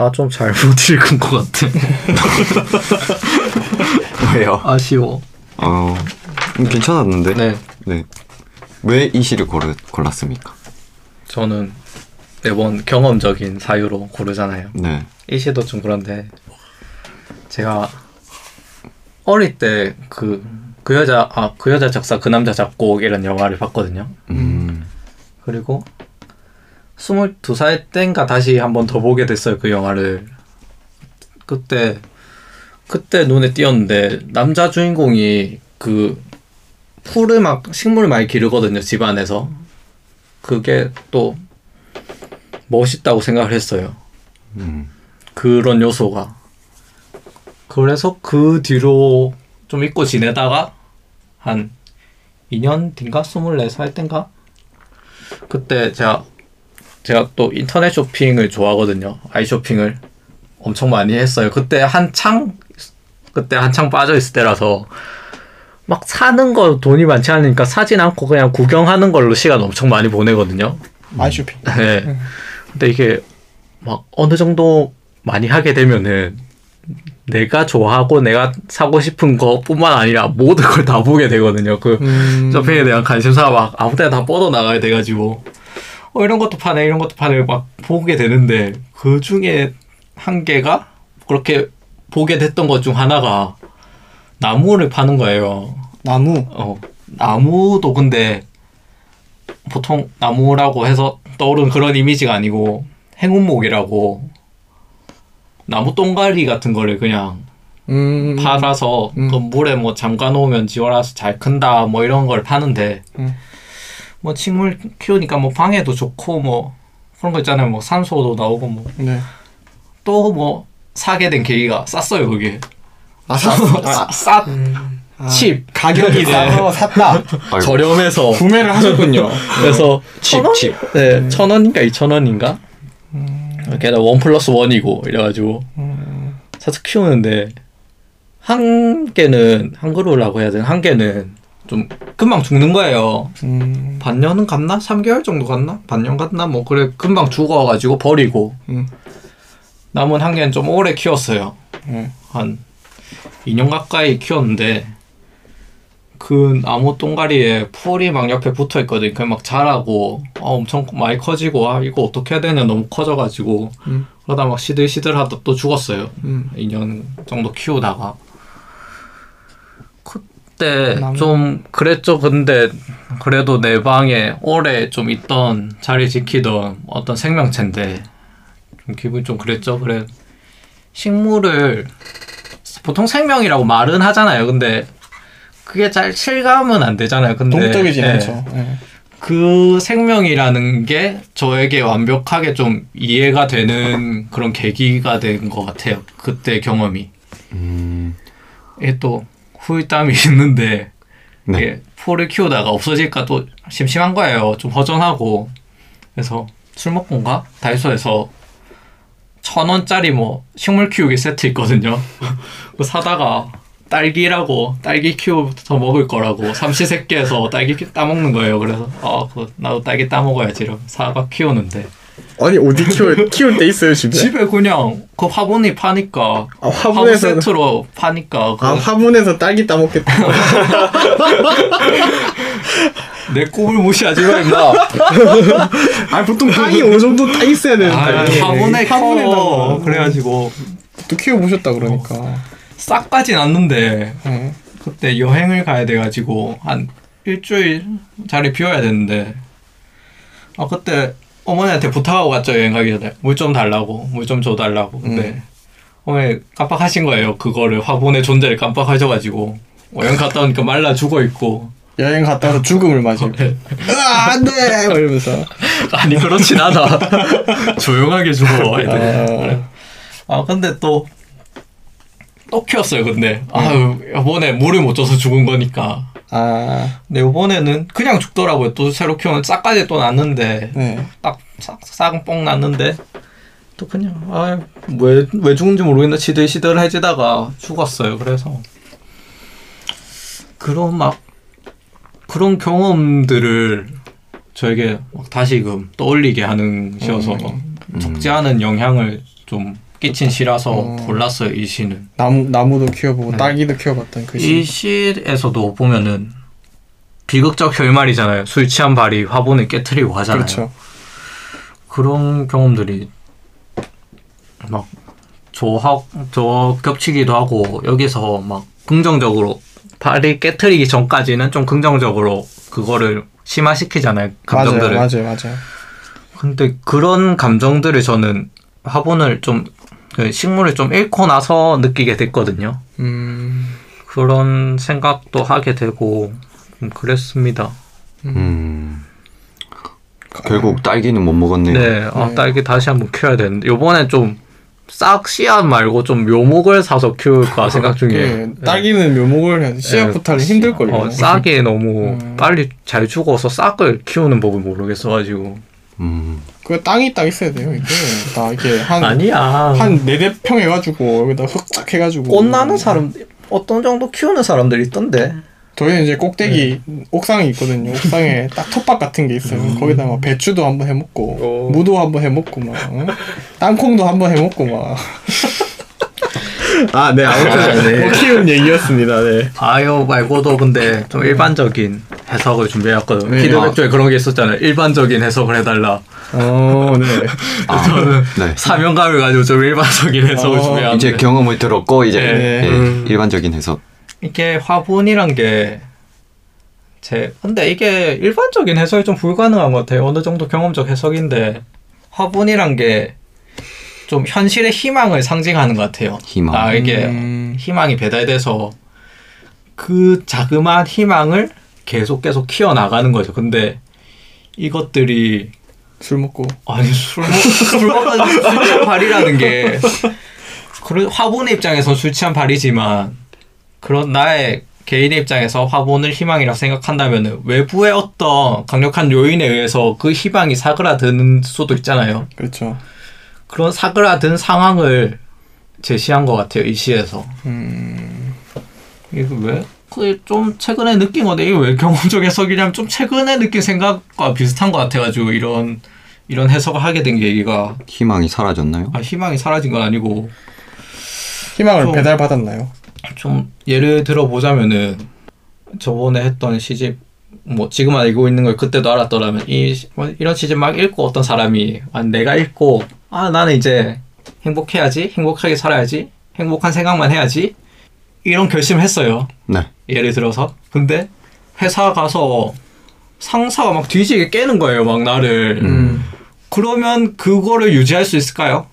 아, 좀 잘못 읽은 것 같아. 왜요? 아쉬워. 어, 음, 괜찮았는데? 네. 네. 왜 이 시를 고르, 골랐습니까? 저는 매번 경험적인 사유로 고르잖아요. 네. 이 시도 좀 그런데 제가 어릴 때 그 그 여자 아 그 여자 작사 그 남자 작곡 이런 영화를 봤거든요. 음, 그리고 22살 땐가 다시 한 번 더 보게 됐어요 그 영화를. 그때 그때 눈에 띄었는데 남자 주인공이 그 풀을 막 식물을 많이 기르거든요 집 안에서. 그게 또 멋있다고 생각을 했어요. 음. 그런 요소가. 그래서 그 뒤로 좀 잊고 지내다가 한 2년 뒤인가? 24살 땐가? 그때 제가 제가 또 인터넷 쇼핑을 좋아하거든요 아이 쇼핑을 엄청 많이 했어요 그때 한창 그때 한창 빠져 있을 때라서 막 사는 거 돈이 많지 않으니까 사진 않고 그냥 구경하는 걸로 시간 엄청 많이 보내거든요 아이 쇼핑. 네. 근데 이게 막 어느 정도 많이 하게 되면은 내가 좋아하고 내가 사고 싶은 것뿐만 아니라 모든 걸 다 보게 되거든요. 그 음, 쇼핑에 대한 관심사가 막 아무 데나 다 뻗어 나가야 돼가지고 어 이런 것도 파네 이런 것도 파네 막 보게 되는데 그 중에 한 개가 그렇게 보게 됐던 것 중 하나가 나무를 파는 거예요. 나무. 어, 나무도 근데 보통 나무라고 해서 떠오르는 그런 이미지가 아니고 행운목이라고 나무 똥가리 같은 거를 그냥 음, 팔아서 음. 그 물에 뭐 잠가 놓으면 지어라서 잘 큰다 뭐 이런 걸 파는데 음. 뭐 식물 키우니까 뭐 방에도 좋고 뭐 그런 거 있잖아요 뭐 산소도 나오고 뭐 네. 또 뭐 사게 된 계기가 쌌어요 그게 아, 사, 아, 쌌 아, 칩 가격이 싸서 샀다. 아이고. 저렴해서 구매를 하셨군요. 그래서 칩, 천 원? 칩. 네, 천 원인가 이천 원인가? 게다가 원 플러스 원이고 이래가지고 사서 키우는데 한 개는 한 그루라고 해야 되나? 한 개는 좀 금방 죽는 거예요. 음, 반년은 갔나? 3개월 정도 갔나? 반년 갔나? 뭐 그래 금방 죽어가지고 버리고 음. 남은 한 개는 좀 오래 키웠어요. 음. 한 2년 가까이 키웠는데 그 나무 똥가리에 풀이 막 옆에 붙어 있거든. 그막 자라고 아, 엄청 많이 커지고 아 이거 어떻게 해야 되냐 너무 커져가지고 음. 그러다 막 시들시들하다 또 죽었어요. 음. 2년 정도 키우다가 그 때 좀 그랬죠. 근데 그래도 내 방에 오래 좀 있던 자리 지키던 어떤 생명체인데 좀 기분이 좀 그랬죠. 그래 식물을 보통 생명이라고 말은 하잖아요. 근데 그게 잘 실감은 안 되잖아요. 근데 동적이진 예. 않죠. 예. 그 생명이라는 게 저에게 완벽하게 좀 이해가 되는 그런 계기가 된 것 같아요. 그때 경험이. 음, 이게 또 후일담이 있는데 네. 풀을 키우다가 없어질까 또 심심한 거예요. 좀 허전하고 그래서 술 먹고인가 다이소에서 천 원짜리 뭐 식물 키우기 세트 있거든요. 사다가 딸기라고 딸기 키워서 먹을 거라고 삼시세끼해서 딸기 키- 따먹는 거예요. 그래서 아, 그 나도 딸기 따먹어야지 이러고 사과 키우는데 아니 어디 키울 키울 때 있어요 집에? 집에 그냥 그 화분이 파니까 아, 화분 화분에서 세트로 파니까 그 아 화분에서 딸기 따먹겠다. 내 꿈을 무시하지 마 임마. 아 보통 땅이 어느 정도 따 있어야 되는 아. 화분에 커. 그래가지고 또 키워 보셨다 그러니까. 싹 까진 않는데 네. 그때 여행을 가야 돼가지고 한 일주일 자리 비워야 되는데 아 그때 어머니한테 부탁하고 갔죠 여행 가기 전에. 물 좀 달라고. 물 좀 줘달라고. 근데 음. 어머니 깜빡하신 거예요 그거를. 화분의 존재를 깜빡하셔가지고. 여행 갔다 오니까 말라 죽어 있고. 여행 갔다 와서 죽음을 맞이고. 으아 안돼! 이러면서. 아니 그렇진 않아. 조용하게 죽어 애들 아, 아 근데 또또 키웠어요 근데. 아유 이번에 물을 못 줘서 죽은 거니까 아. 근데 이번에는 그냥 죽더라고요. 또 새로 키우면 싹까지 또 났는데. 네. 딱싹뽕 났는데. 또 그냥 아왜왜 왜 죽은지 모르겠는데 시들시들 해지다가 죽었어요. 그래서. 그런 막 그런 경험들을 저에게 막 다시금 떠올리게 하는 시여서 적지 않은 영향을 좀 끼친 시라서 어. 골랐어요 이 시는 나무 나무도 키워보고 네. 딸기도 키워봤던 그이 시. 시에서도 보면은 비극적 결말이잖아요 술 취한 발이 화분을 깨트리고 하잖아요 그렇죠. 그런 경험들이 막 저하 저 겹치기도 하고 여기서 막 긍정적으로 발이 깨트리기 전까지는 좀 긍정적으로 그거를 심화시키잖아요 감정들을 맞아요, 맞아요, 맞아요. 근데 그런 감정들을 저는 화분을 좀 그 식물을 좀 잃고 나서 느끼게 됐거든요 음, 그런 생각도 하게 되고 좀 그랬습니다 음. 결국 딸기는 못 먹었네요. 네, 아, 네. 딸기 다시 한번 키워야 되는데 요번엔 좀 싹 씨앗 말고 좀 묘목을 사서 키울까 생각 중이에요. 예, 딸기는 묘목을 해야 돼. 씨앗부터 하기 힘들걸요. 어, 싹이 너무 음. 빨리 잘 죽어서 싹을 키우는 법을 모르겠어가지고. 음. 그 땅이 딱 있어야 돼요. 이게 다 이게 한 아니야. 한 네대 평 해가지고 여기다 흙쫙 해가지고 꽃 나는 사람 어떤 정도 키우는 사람들 있던데. 저희는 이제 꼭대기 옥상이 있거든요. 옥상에 딱 텃밭 같은 게 있어요. 거기다 막 배추도 한번 해먹고 어. 무도 한번 해먹고 막 어? 땅콩도 한번 해먹고 막. 아, 네, 아무튼 네. 뭐 키운 얘기였습니다. 네. 아유 말고도 근데 좀 일반적인 해석을 준비해왔거든요. 네. 피드백 중에 그런 게 있었잖아요. 일반적인 해석을 해달라. 어, 네. 아, 저는 네. 사명감을 가지고 좀 일반적인 해석을 어, 준비해왔는데. 이제 경험을 들었고 이제 네. 예, 음. 일반적인 해석. 이게 화분이란 게, 제, 근데 이게 일반적인 해석이 좀 불가능한 것 같아요. 어느 정도 경험적 해석인데, 화분이란 게 좀 현실의 희망을 상징하는 것 같아요. 희망. 나에게 음. 희망이 배달돼서 그 자그마한 희망을 계속 계속 키워 나가는 거죠. 근데 이것들이 술 먹고. 아니 술 먹, 술 먹는 술 취한 발이라는 게 그런 화분의 입장에서 술 취한 발이지만 그런 나의 개인의 입장에서 화분을 희망이라 생각한다면 외부의 어떤 강력한 요인에 의해서 그 희망이 사그라드는 수도 있잖아요. 그렇죠. 그런 사그라든 상황을 제시한 것 같아요 이 시에서. 음. 이게 왜? 그좀 최근에 느낀 건데 이게 왜 경험적 해석이냐면 좀 최근에 느낀 생각과 비슷한 것 같아가지고 이런 이런 해석을 하게 된 계기가 희망이 사라졌나요? 아, 희망이 사라진 건 아니고 희망을 좀- 배달 받았나요? 좀 예를 들어 보자면은 저번에 했던 시집 뭐 지금 알고 있는 걸 그때도 알았더라면 이 시- 뭐 이런 시집 막 읽고 어떤 사람이 아, 내가 읽고 아 나는 이제 행복해야지 행복하게 살아야지 행복한 생각만 해야지 이런 결심을 했어요 네. 예를 들어서 근데 회사 가서 상사가 막 뒤지게 깨는 거예요 막 나를 음. 그러면 그거를 유지할 수 있을까요?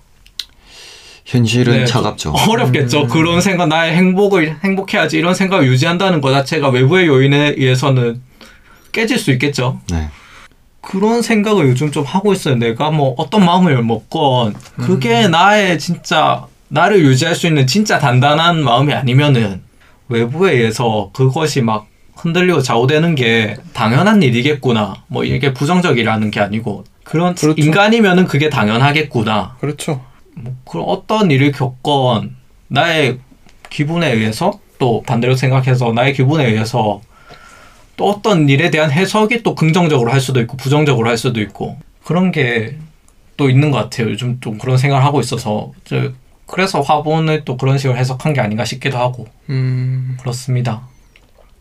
현실은 네, 차갑죠. 어렵겠죠. 그런 생각, 나의 행복을, 행복해야지 이런 생각을 유지한다는 것 자체가 외부의 요인에 의해서는 깨질 수 있겠죠. 네. 그런 생각을 요즘 좀 하고 있어요. 내가 뭐 어떤 마음을 먹건 그게 나의 진짜 나를 유지할 수 있는 진짜 단단한 마음이 아니면은 외부에 의해서 그것이 막 흔들리고 좌우되는 게 당연한 일이겠구나. 뭐 이게 부정적이라는 게 아니고 그런 그렇죠. 인간이면은 그게 당연하겠구나. 그렇죠. 뭐 그런 어떤 일을 겪건 나의 기분에 의해서 또 반대로 생각해서 나의 기분에 의해서 또 어떤 일에 대한 해석이 또 긍정적으로 할 수도 있고 부정적으로 할 수도 있고 그런 게 것도 있는 것 같아요. 요즘 좀 그런 생각을 하고 있어서 저 그래서 화본을 또 그런 식으로 해석한 게 아닌가 싶기도 하고 음. 그렇습니다.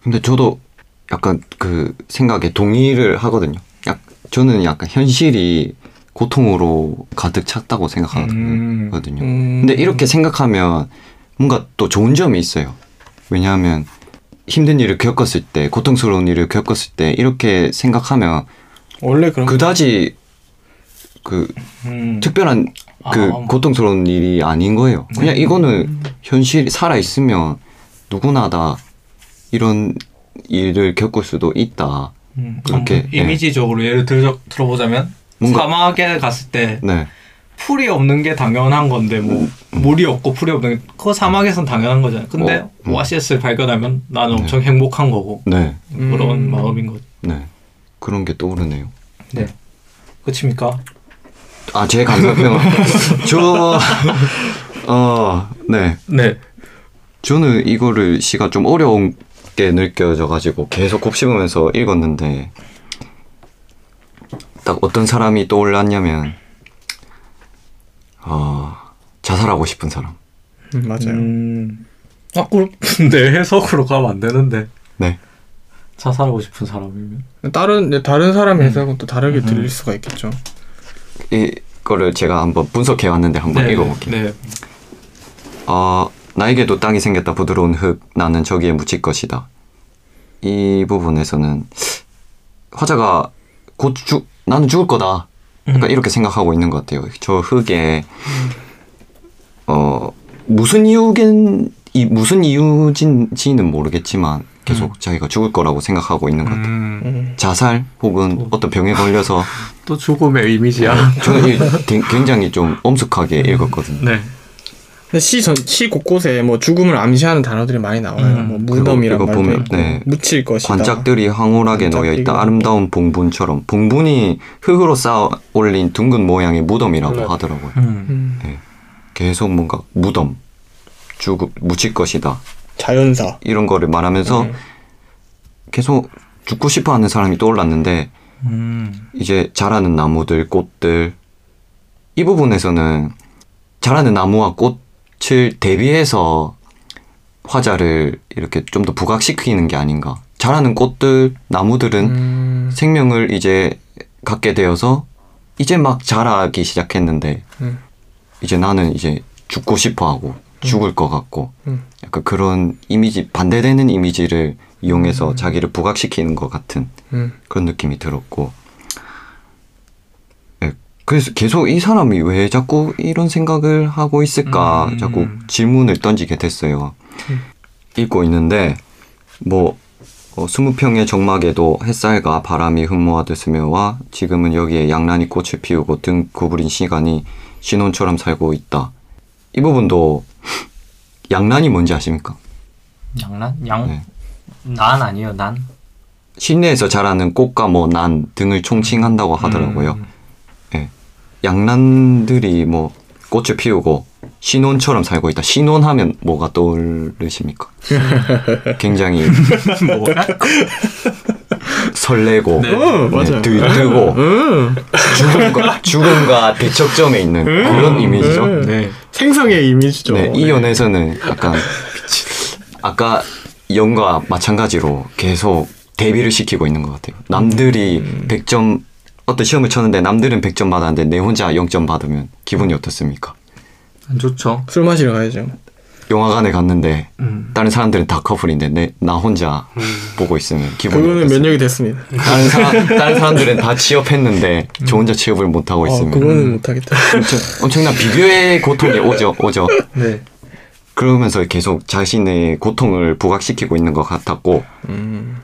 근데 저도 약간 그 생각에 동의를 하거든요. 약 저는 약간 현실이 고통으로 가득 찼다고 생각하거든요. 음. 근데 이렇게 생각하면 뭔가 또 좋은 점이 있어요. 왜냐하면 힘든 일을 겪었을 때, 고통스러운 일을 겪었을 때 이렇게 생각하면 원래 그런 그다지 그 음. 특별한 그 아, 고통스러운 일이 아닌 거예요. 그냥 이거는 현실 살아 있으면 누구나 다 이런 일을 겪을 수도 있다. 음, 그렇게, 한번 예. 이미지적으로 예를 들어 들어보자면 뭔가- 사막에 갔을 때 네, 풀이 없는 게 당연한 건데 뭐 물이 없고 풀이 없는 게 그거 사막에선 당연한 거잖아요. 근데 어, 음. 오아시스를 발견하면 나는 엄청 행복한 거고 네, 그런 음. 마음인 거죠. 네 그런 게 떠오르네요. 네. 끝입니까? 아, 제 감상평 저 어, 네. 네. 저는 이거를 시가 좀 어려운 게 느껴져가지고 계속 곱씹으면서 읽었는데 딱 어떤 사람이 떠올랐냐면 어, 자살하고 싶은 사람. 음, 맞아요. 음. 아, 근데 해석으로 가면 안 되는데 네. 자살하고 싶은 사람이면 다른 네, 다른 사람 해석은 또 다르게 음. 들릴 수가 있겠죠. 이거를 제가 한번 분석해 왔는데 한번 읽어볼게요. 네. 어, 나에게도 땅이 생겼다 부드러운 흙 나는 저기에 묻힐 것이다. 이 부분에서는 화자가 곧 죽, 나는 죽을 거다. 약간 음. 이렇게 생각하고 있는 것 같아요. 저 흙에 어 무슨 이유긴 이 무슨 이유인지는 모르겠지만 계속 자기가 죽을 거라고 생각하고 있는 것 같아요. 음. 음. 자살 혹은 어떤 병에 걸려서 또 죽음의 이미지야. 저는 이 되- 굉장히 좀 엄숙하게 읽었거든요. 네. 시, 전, 시 곳곳에 뭐 죽음을 암시하는 단어들이 많이 나와요. 음. 뭐 말도 보면, 네. 묻힐 것이다. 관짝들이 황홀하게 놓여 있다. 아름다운 봉분처럼 봉분이 흙으로 쌓아 올린 둥근 모양의 무덤이라고 네. 하더라고요. 음. 음. 계속 뭔가 무덤, 죽 묻힐 것이다. 자연사. 이런 거를 말하면서 음. 계속 죽고 싶어 하는 사람이 떠올랐는데 음. 이제 자라는 나무들, 꽃들 이 부분에서는 자라는 나무와 꽃 을 대비해서 화자를 이렇게 좀 더 부각시키는 게 아닌가. 자라는 꽃들, 나무들은 음. 생명을 이제 갖게 되어서 이제 막 자라기 시작했는데 음. 이제 나는 이제 죽고 싶어 하고 죽을 것 같고 음. 약간 그런 이미지 반대되는 이미지를 이용해서 자기를 부각시키는 것 같은 음. 그런 느낌이 들었고 예, 그래서 계속 이 사람이 왜 자꾸 이런 생각을 하고 있을까 음. 자꾸 질문을 던지게 됐어요. 읽고 있는데 뭐 어, 20평의 정막에도 햇살과 바람이 흠모하듯 스며와 지금은 여기에 양란이 꽃을 피우고 등 구부린 시간이 신혼처럼 살고 있다. 이 부분도 양란이 뭔지 아십니까? 양란? 양? 네. 난 아니에요. 난. 실내에서 자라는 꽃과 뭐 난 등을 총칭한다고 하더라고요. 음. 예. 양란들이 뭐 꽃을 피우고 신혼처럼 살고 있다. 신혼하면 뭐가 떠오르십니까? 굉장히 뭐야? 설레고 네. 어, 맞아요. 들뜨고 음. 죽음과 죽음과 대척점에 있는 그런 이미지죠. 음. 네. 생성의 이미지죠. 네, 이 연에서는 약간 아까 영과 마찬가지로 계속 대비를 시키고 있는 것 같아요. 남들이 100점 어떤 시험을 쳤는데 남들은 100점 받았는데 내 혼자 0점 받으면 기분이 어떻습니까? 안 좋죠. 술 마시러 가야죠. 영화관에 갔는데 음. 다른 사람들은 다 커플인데 내, 나 혼자 보고 있으면 기분이 그거는? 면역이 됐습니다. 다른 사람 다른 사람들은 다 취업했는데 저 혼자 취업을 못 하고 어, 있으면 그거는 못 하겠다. 엄청, 엄청난 비교의 고통이 오죠 오죠. 네. 그러면서 계속 자신의 고통을 부각시키고 있는 것 같았고 음.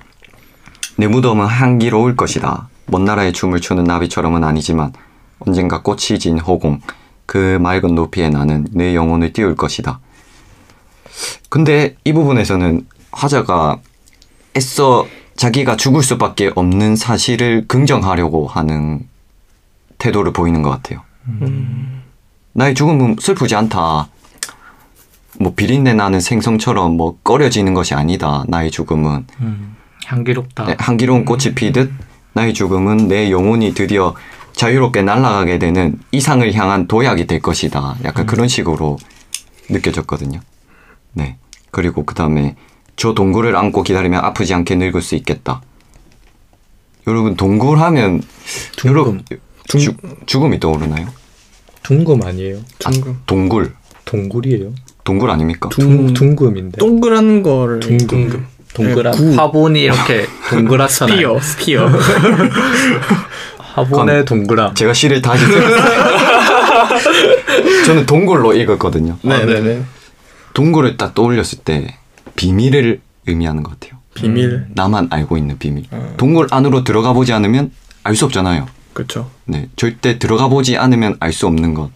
내 무덤은 향기로울 것이다. 먼 나라의 춤을 추는 나비처럼은 아니지만 언젠가 꽃이 진 허공 그 맑은 높이에 나는 내 영혼을 띄울 것이다. 근데 이 부분에서는 화자가 애써 자기가 죽을 수밖에 없는 사실을 긍정하려고 하는 태도를 보이는 것 같아요. 나의 죽음은 슬프지 않다. 뭐 비린내 나는 생선처럼 뭐 꺼려지는 것이 아니다. 나의 죽음은 음. 향기롭다. 네, 향기로운 꽃이 피듯 나의 죽음은 내 영혼이 드디어 자유롭게 날아가게 되는 이상을 향한 도약이 될 것이다. 약간 그런 식으로 느껴졌거든요. 네. 그리고 그 다음에 저 동굴을 안고 기다리면 아프지 않게 늙을 수 있겠다. 여러분 동굴 하면 여러분 죽, 죽음이 떠오르나요? 둥금 아니에요? 둥금. 동굴 동굴이에요? 동굴 아닙니까? 둥, 둥금인데. 동그란 거를 둥금. 동그란 네, 구. 화분이 이렇게 동그랗잖아요. 스피어 스피어. 화분에 동그란. 제가 시를 다시 저는 동굴로 읽었거든요. 네네네. 동굴을 딱 떠올렸을 때 비밀을 의미하는 것 같아요. 비밀. 나만 알고 있는 비밀. 동굴 안으로 들어가 보지 않으면 알 수 없잖아요. 그렇죠. 네, 절대 들어가 보지 않으면 알 수 없는 것.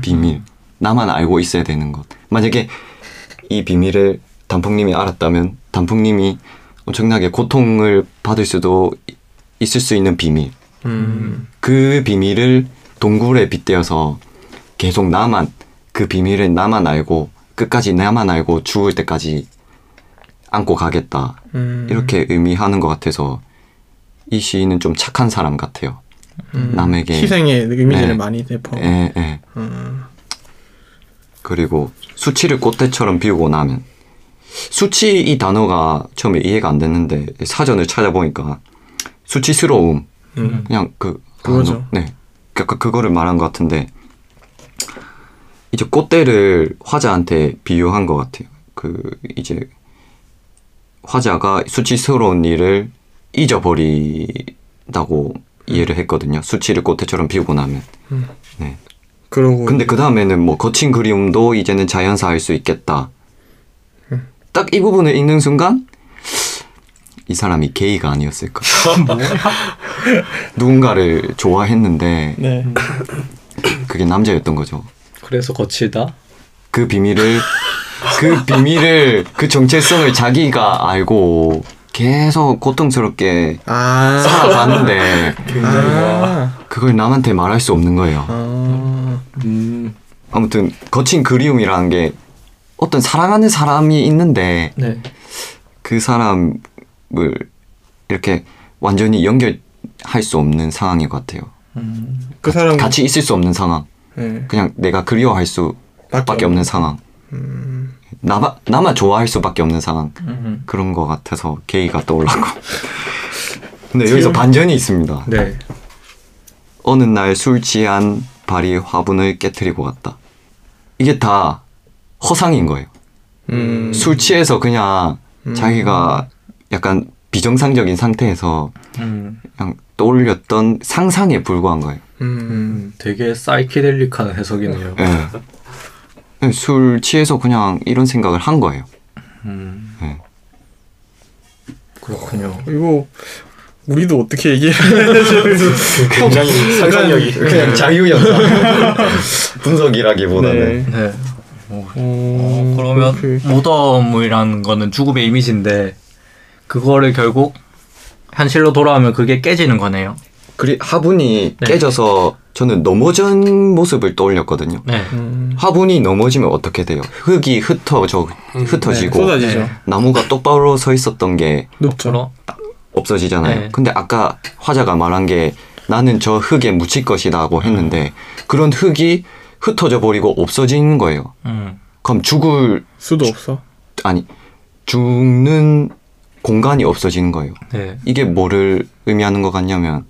비밀. 나만 알고 있어야 되는 것. 만약에 이 비밀을 단풍님이 알았다면 단풍님이 엄청나게 고통을 받을 수도 이- 있을 수 있는 비밀. 음. 그 비밀을 동굴에 빗대어서 계속 나만 그 비밀을 나만 알고 끝까지 나만 알고 죽을 때까지 안고 가겠다. 음. 이렇게 의미하는 것 같아서 이 시인은 좀 착한 사람 같아요. 음. 남에게 희생의 이미지를 네. 많이 내포. 예, 예. 음. 그리고 수치를 꽃대처럼 비우고 나면 수치 이 단어가 처음에 이해가 안 됐는데 사전을 찾아보니까 수치스러움 음. 그냥 그 그거죠. 아, 너- 네. 약간 그거를 말한 것 같은데 이제 꽃대를 화자한테 비유한 것 같아요. 그 이제 화자가 수치스러운 일을 잊어버리다고 이해를 했거든요. 수치를 꽃대처럼 비우고 나면. 네. 그러고 근데 그 다음에는 뭐 거친 그리움도 이제는 자연사할 수 있겠다. 딱 이 부분을 읽는 순간 이 사람이 게이가 아니었을까. 누군가를 좋아했는데 네. 그게 남자였던 거죠. 그래서 거칠다. 그 비밀을 그 비밀을 그 정체성을 자기가 알고 계속 고통스럽게 아. 살아가는데 아. 그걸 남한테 말할 수 없는 거예요. 아. 음. 아무튼 거친 그리움이라는 게 어떤 사랑하는 사람이 있는데 네. 그 사람을 이렇게 완전히 연결할 수 없는 상황인 것 같아요. 음. 그 사람 같이 있을 수 없는 상황. 네. 그냥 내가 그리워할 수밖에 없는 상황. 음. 나만 나만 좋아할 수밖에 없는 상황. 음. 그런 것 같아서 게이가 떠올랐고. 근데 여기서 반전이 있습니다. 네. 어느 날 술 취한 발이 화분을 깨뜨리고 갔다. 이게 다 허상인 거예요. 음. 술 취해서 그냥 자기가 약간 비정상적인 상태에서 음. 그냥 떠올렸던 상상에 불과한 거예요. 음. 음. 되게 사이키델릭한 해석이네요. 예. 술 취해서 그냥 이런 생각을 한 거예요. 음. 예. 그렇군요. 이거 우리도 어떻게 얘기해? 굉장히 상상력이 그냥 자유연상 분석이라기보다는 네. 네. 어, 어, 그러면 그렇게. 무덤이라는 거는 죽음의 이미지인데 그거를 결국 현실로 돌아오면 그게 깨지는 거네요. 그리 화분이 네. 깨져서 저는 넘어진 모습을 떠올렸거든요. 네. 음. 화분이 넘어지면 어떻게 돼요? 흙이 흩어져 흩어지고 쏟아지죠. 네. 나무가 똑바로 서 있었던 게 높죠. 그럼 없어지잖아요. 네. 근데 아까 화자가 말한 게 나는 저 흙에 묻힐 것이다고 했는데 그런 흙이 흩어져 버리고 없어지는 거예요. 음. 그럼 죽을 수도 없어. 아니 죽는 공간이 없어지는 거예요. 네. 이게 뭐를 의미하는 것 같냐면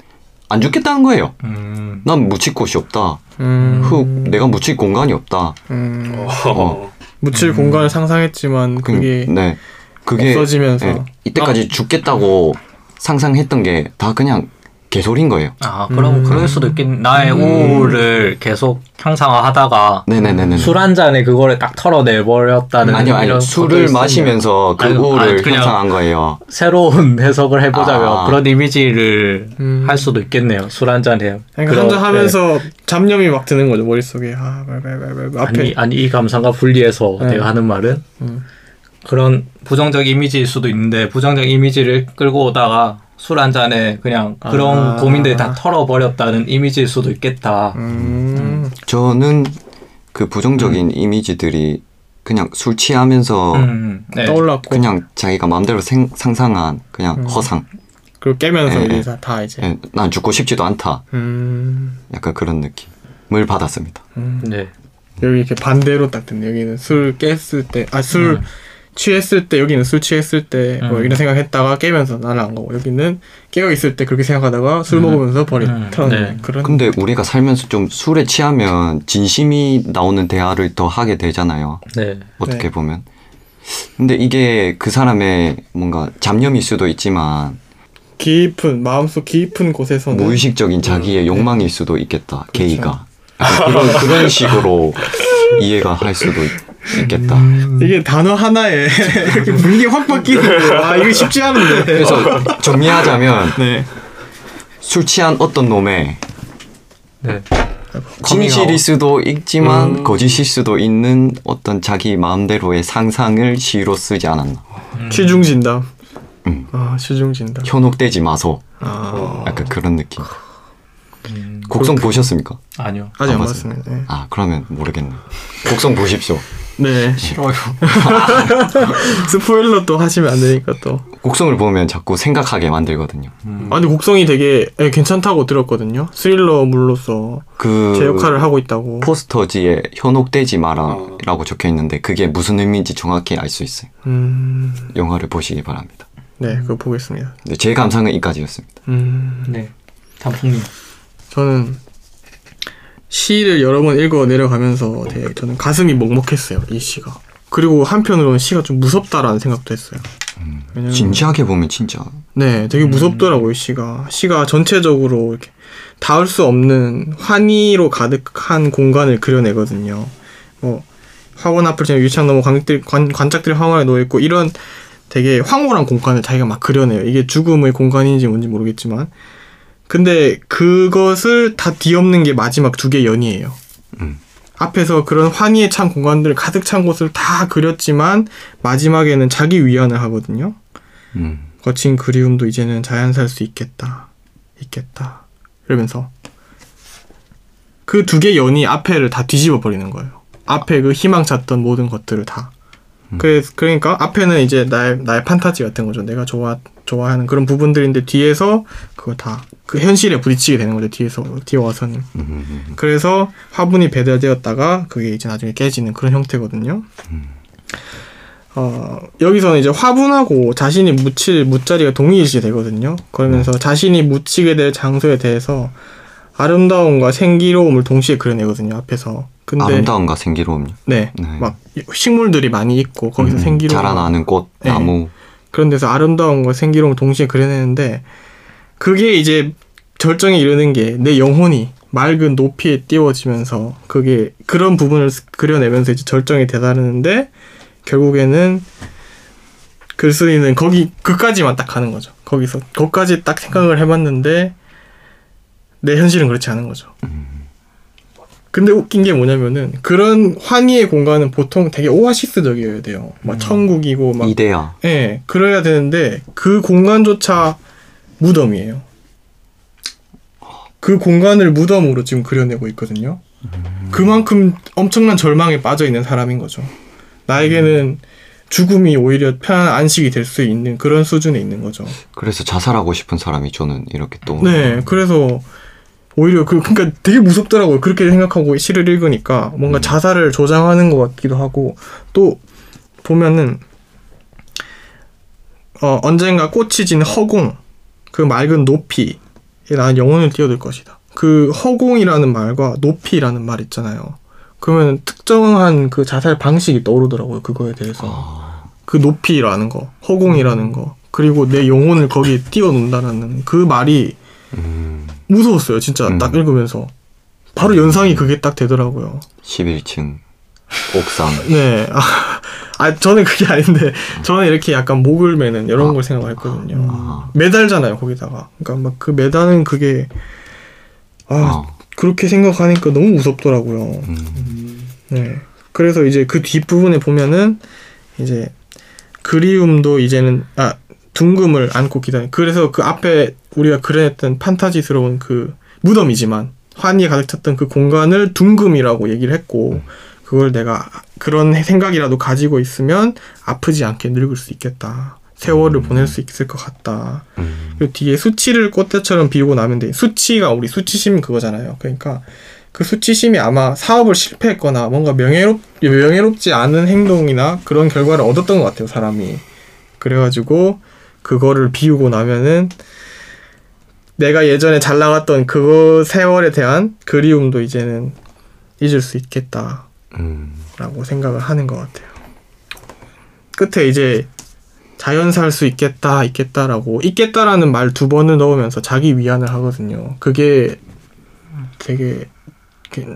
안 죽겠다는 거예요. 음. 난 묻힐 곳이 없다. 음. 흙 내가 묻힐 공간이 없다. 음. 어. 묻힐 공간을 상상했지만 그, 그게 네 그게 없어지면서. 예, 이때까지 죽겠다고 상상했던 게 다 그냥 개소리인 거예요. 아 그럼 음. 그럴 수도 있긴. 나의 우울을 계속 형상화하다가 네네네네. 술 한 잔에 그거를 딱 털어내 버렸다는 아니요, 아니 이런 술을 마시면서 그 아니, 우울을 아니, 형상한 거예요. 새로운 해석을 해보자면 아. 그런 이미지를 음. 할 수도 있겠네요. 술 한 잔에. 그러니까 한잔 하면서 잡념이 막 드는 거죠 머릿 속에 아 말말말말 앞에 아니 아니 이 감상과 분리해서 네. 내가 하는 말은 음. 그런 부정적 이미지일 수도 있는데 부정적 이미지를 끌고 오다가 술 한 잔에 그냥 그런 아. 고민들이 다 털어버렸다는 이미지일 수도 있겠다. 음. 저는 그 부정적인 이미지들이 그냥 술 취하면서 음, 네. 떠올랐고 그냥 자기가 마음대로 생, 상상한 그냥 음. 허상. 그리고 깨면서 예, 이제 예. 다, 다 이제 예, 난 죽고 싶지도 않다. 음, 약간 그런 느낌을 받았습니다. 음. 네. 여기 이렇게 반대로 딱 됐네. 여기는 술 깼을 때, 아, 술 음. 취했을 때, 여기는 술 취했을 때, 뭐 음. 이런 생각했다가 깨면서 나는 안 가고, 여기는 깨어 있을 때 그렇게 생각하다가 술 음. 먹으면서 버리 음. 네. 그런. 근데 우리가 살면서 좀 술에 취하면 진심이 나오는 대화를 더 하게 되잖아요. 네. 어떻게 네. 보면. 근데 이게 그 사람의 뭔가 잡념일 수도 있지만 깊은, 마음속 깊은 곳에서는. 무의식적인 자기의 욕망일 수도 있겠다. 네. 그렇죠. 게이가. 그런, 그런 식으로 이해가 할 수도 있, 겠다 이게 단어 하나에 이렇게 분위기 확 바뀌는 거. 아, 이거 쉽지 않은데. 그래서 정리하자면 네. 술 취한 어떤 놈의 네. 진실일 수도 있지만 음. 거짓일 수도 있는 어떤 자기 마음대로의 상상을 시로 쓰지 않았나. 취중진담. 음. 아, 취중진담. 현혹되지 마소. 아, 약간 그런 느낌. 음, 곡성 보셨습니까? 아니요. 아직 안 안 봤습니다. 네. 아 그러면 모르겠네. 곡성 보십시오. 네. 싫어요. 스포일러 또 하시면 안 되니까 또. 곡성을 보면 자꾸 생각하게 만들거든요. 아, 근데 곡성이 되게 예, 괜찮다고 들었거든요. 스릴러물로서 그 제 역할을 하고 있다고. 포스터지에 현혹되지 마라라고 적혀 있는데 그게 무슨 의미인지 정확히 알 수 있어요. 음, 영화를 보시기 바랍니다. 네, 그거 보겠습니다. 네, 제 감상은 이까지였습니다. 음, 네. 단풍님. 저는 시를 여러 번 읽어 내려가면서 되게 저는 가슴이 먹먹했어요. 이 시가. 그리고 한편으로는 시가 좀 무섭다라는 생각도 했어요. 왜냐면 진지하게 보면 진짜 네, 되게 무섭더라고요, 시가. 시가 전체적으로 이렇게 닿을 수 없는 환희로 가득한 공간을 그려내거든요. 뭐, 학원 앞을 지금 유치원 넘어 관객들, 관, 관짝들이 황홀에 놓여있고, 이런 되게 황홀한 공간을 자기가 막 그려내요. 이게 죽음의 공간인지 뭔지 모르겠지만. 근데 그것을 다 뒤엎는 게 마지막 두 개 연이에요. 음. 앞에서 그런 환희에 찬 공간들 가득 찬 곳을 다 그렸지만, 마지막에는 자기 위안을 하거든요. 음, 거친 그리움도 이제는 자연살 수 있겠다. 있겠다. 이러면서 그 두 개 연이 앞에를 다 뒤집어 버리는 거예요. 앞에 그 희망 찾던 모든 것들을 다. 그래, 그러니까 앞에는 이제 나의, 나의 판타지 같은 거죠. 내가 좋아, 좋아하는 그런 부분들인데 뒤에서 그거 다 그 현실에 부딪히게 되는 거죠. 뒤에서, 뒤에 와서는. 음, 음, 그래서 화분이 배달되었다가 그게 이제 나중에 깨지는 그런 형태거든요. 어, 여기서는 이제 화분하고 자신이 묻힐 묻자리가 동일시 되거든요. 그러면서 자신이 묻히게 될 장소에 대해서 아름다움과 생기로움을 동시에 그려내거든요. 앞에서. 근데 아름다움과 생기로움요. 네, 네. 막 식물들이 많이 있고 거기서 음, 생기로움 자라나는 꽃, 네. 나무. 그런 데서 아름다움과 생기로움을 동시에 그려내는데 그게 이제 절정에 이르는 게 내 영혼이 맑은 높이에 띄워지면서 그게 그런 부분을 그려내면서 이제 절정에 다다르는데 결국에는 글쓴이는 거기 그까지만 딱 가는 거죠. 거기서 거기까지 딱 생각을 해봤는데 내 현실은 그렇지 않은 거죠. 근데 웃긴 게 뭐냐면은 그런 환희의 공간은 보통 되게 오아시스적이어야 돼요. 막 천국이고 막 이데아. 예, 그래야 되는데 그 공간조차 무덤이에요. 그 공간을 무덤으로 지금 그려내고 있거든요. 그만큼 엄청난 절망에 빠져 있는 사람인 거죠. 나에게는 죽음이 오히려 편한 안식이 될 수 있는 그런 수준에 있는 거죠. 그래서 자살하고 싶은 사람이 저는 이렇게 또 네, 그래서 오히려 그 그러니까 되게 무섭더라고요. 그렇게 생각하고 시를 읽으니까 뭔가 자살을 조장하는 것 같기도 하고 또 보면은 어 언젠가 꽃이 진 허공 그 맑은 높이에 나는 영혼을 띄워둘 것이다. 그 허공이라는 말과 높이라는 말 있잖아요. 그러면 특정한 그 자살 방식이 떠오르더라고요. 그거에 대해서. 그 높이라는 거, 허공이라는 거, 그리고 내 영혼을 거기에 띄워놓는다는 그 말이 음, 무서웠어요. 진짜 음. 딱 읽으면서. 바로 연상이 그게 딱 되더라고요. 11층 옥상. 네. 아, 아, 저는 그게 아닌데, 저는 이렇게 약간 목을 매는 이런 걸 생각했거든요. 아. 매달잖아요, 거기다가. 그러니까 막 그 매다는 그게, 아, 어. 그렇게 생각하니까 너무 무섭더라고요. 음, 네. 그래서 이제 그 뒷부분에 보면은, 이제, 그리움도 이제는, 아, 둥금을 안고 기다려. 그래서 그 앞에 우리가 그려냈던 판타지스러운 그 무덤이지만, 환희에 가득 찼던 그 공간을 둥금이라고 얘기를 했고, 그걸 내가 그런 생각이라도 가지고 있으면 아프지 않게 늙을 수 있겠다. 세월을 보낼 수 있을 것 같다. 음. 그리고 뒤에 수치를 꽃대처럼 비우고 나면 돼. 수치가 우리 수치심 그거잖아요. 그러니까 그 수치심이 아마 사업을 실패했거나 뭔가 명예롭 명예롭지 않은 행동이나 그런 결과를 얻었던 것 같아요. 사람이. 그래가지고 그거를 비우고 나면은 내가 예전에 잘 나갔던 그 세월에 대한 그리움도 이제는 잊을 수 있겠다라고 음. 생각을 하는 것 같아요. 끝에 이제 자연사할 수 있겠다, 있겠다라고 있겠다라는 말 두 번을 넣으면서 자기 위안을 하거든요. 그게 되게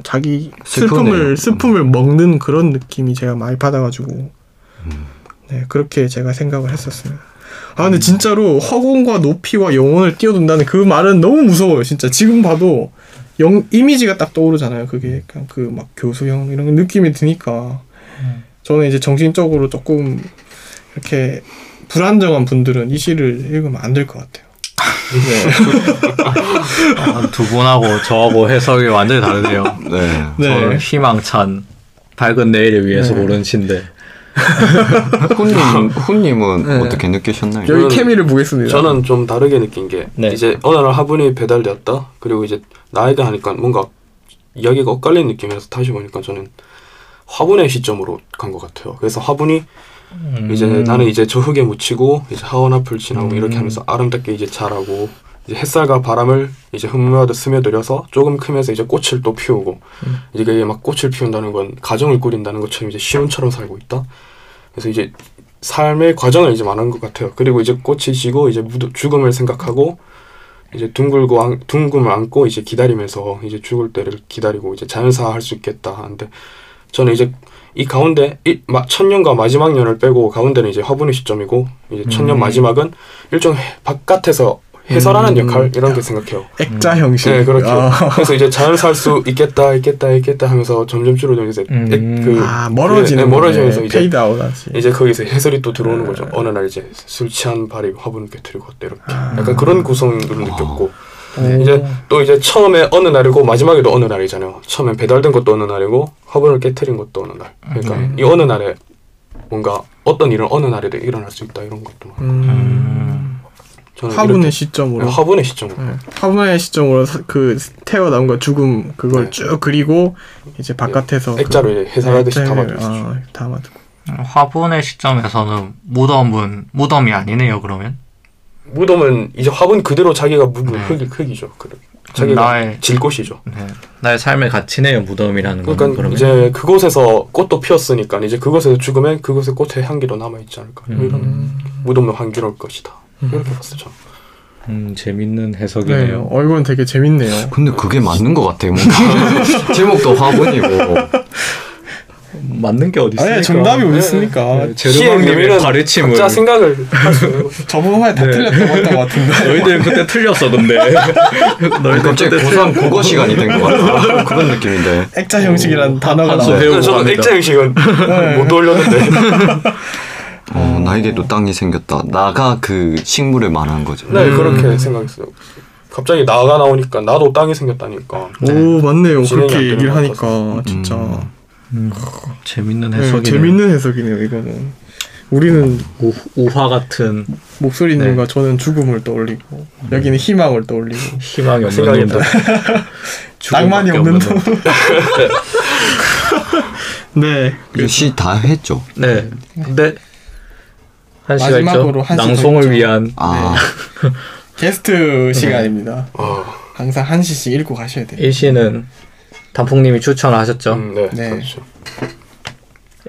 자기 슬프네요. 슬픔을 슬픔을 먹는 그런 느낌이 제가 많이 받아가지고 네 그렇게 제가 생각을 했었어요. 아 근데 진짜로 허공과 높이와 영혼을 띄워둔다는 그 말은 너무 무서워요. 진짜 지금 봐도 영 이미지가 딱 떠오르잖아요. 그게 약간 그막 교수형 이런 느낌이 드니까 저는 이제 정신적으로 조금 이렇게 불안정한 분들은 이 시를 읽으면 안 될 것 같아요. 아, 두 분하고 저하고 해석이 완전히 다르네요. 네. 네. 저는 희망찬 밝은 내일을 위해서 네. 고른 시인데 훈님 훈님은 네. 어떻게 느끼셨나요? 여기 저는- 케미를 보겠습니다. 저는 좀 다르게 느낀 게 네. 이제 어느 날 화분이 배달되었다. 그리고 이제 나에게 하니까 뭔가 이야기가 엇갈린 느낌이라서 다시 보니까 저는 화분의 시점으로 간 것 같아요. 그래서 화분이 이제 음. 나는 이제 저 흙에 묻히고 이제 하원 앞을 지나고 음. 이렇게 하면서 아름답게 이제 자라고 이제 햇살과 바람을 이제 흠모하듯 스며들여서 조금 크면서 이제 꽃을 또 피우고 음. 이제 그게 막 꽃을 피운다는 건 가정을 꾸린다는 것처럼 이제 시온처럼 살고 있다. 그래서 이제 삶의 과정을 이제 말하는 것 같아요. 그리고 이제 꽃이 지고 이제 죽음을 생각하고 이제 둥글고 안, 둥금을 안고 이제 기다리면서 이제 죽을 때를 기다리고 이제 자연사할 수 있겠다 하는데 저는 이제 이 가운데 이 마, 첫 연과 마지막 연을 빼고 가운데는 이제 화분의 시점이고 이제 첫 연 음. 마지막은 일종 해- 바깥에서 해설하는 음. 역할 이런 게 생각해요. 액자 형식. 네, 그렇죠. 아, 그래서 이제 자연사 할 수 있겠다, 있겠다, 있겠다 하면서 점점 줄어들면서 음. 그 아, 멀어지는 네, 멀어지면서 거네. 이제 페이드 아웃하지. 이제 거기서 해설이 또 들어오는 네. 거죠. 어느 날 이제 술 취한 발이 화분을 깨뜨리고 왔다 이렇게 아. 약간 그런 구성을 느꼈고 오. 이제 또 이제 처음에 어느 날이고 마지막에도 어느 날이잖아요. 처음엔 배달된 것도 어느 날이고 화분을 깨뜨린 것도 어느 날. 그러니까 음. 이 어느 날에 뭔가 어떤 일은 어느 날에도 일어날 수 있다 이런 것도 막 음. 저는 화분의 시점으로. 네, 화분의 시점으로 네. 화분의 시점으로 사- 그 태어남과 죽음 그걸 네. 쭉 그리고 이제 바깥에서 액자로 그, 액자를- 담아두고. 아, 담아두고. 화분의 시점에서는 무덤은 무덤이 아니네요. 그러면 무덤은 이제 화분 그대로 자기가 묵은 네. 흙이 흙이죠. 그래. 자기가 나의 질 곳이죠. 네. 나의 삶의 가치네요. 무덤이라는 건 그러니까 그러면 이제 그곳에서 꽃도 피었으니까 이제 그곳에서 죽으면 그곳의 꽃의 향기도 남아 있지 않을까. 음. 이런 무덤도 향기로울 것이다. 이렇게 봤어요. 저는. 음, 재밌는 네. 해석이네요. 어, 되게 재밌네요. 근데 그게 맞는 것 같아요. 뭔가 제목도 화분이고 맞는 게 어디 있습니까? 아니 정답이 어디 네. 있습니까? 네. 제르망님의 묘미는 가르침을 각자 생각을 할수 있는 거죠. 저번 화에 다 네. 틀렸다고 했던 것 같은데. 너희들은 그때 틀렸어 근데 너희들 갑자기 그때 고3 국어 시간이 된 것 같아. 그런 느낌인데. 액자 형식이라는 단어가 나와요. 갑니다. 액자 형식은 못 올렸는데 어, 나에게도 땅이 생겼다. 나가 그 식물을 말하는 거죠. 네 음. 그렇게 생각했어요. 갑자기 나가 나오니까 나도 땅이 생겼다니까. 오 맞네요. 그렇게 얘기를 것 하니까 진짜 음, 재밌는 네, 해석이네요. 재밌는 해석이네요. 이거는 우리는 우, 우화 같은 목소리님과 네. 저는 죽음을 떠올리고 여기는 희망을 떠올리고 희망이 없는 생각이 놈들 낭만이 없는 놈. 네. 이제 시다 했죠. 네 근데 한 시가 마지막으로 한시더 낭송을 있죠. 위한 아, 게스트 시간입니다. 어, 항상 한 시씩 읽고 가셔야 돼요. 일시는 단풍님이 추천을 하셨죠 음, 네, 네. 그렇죠.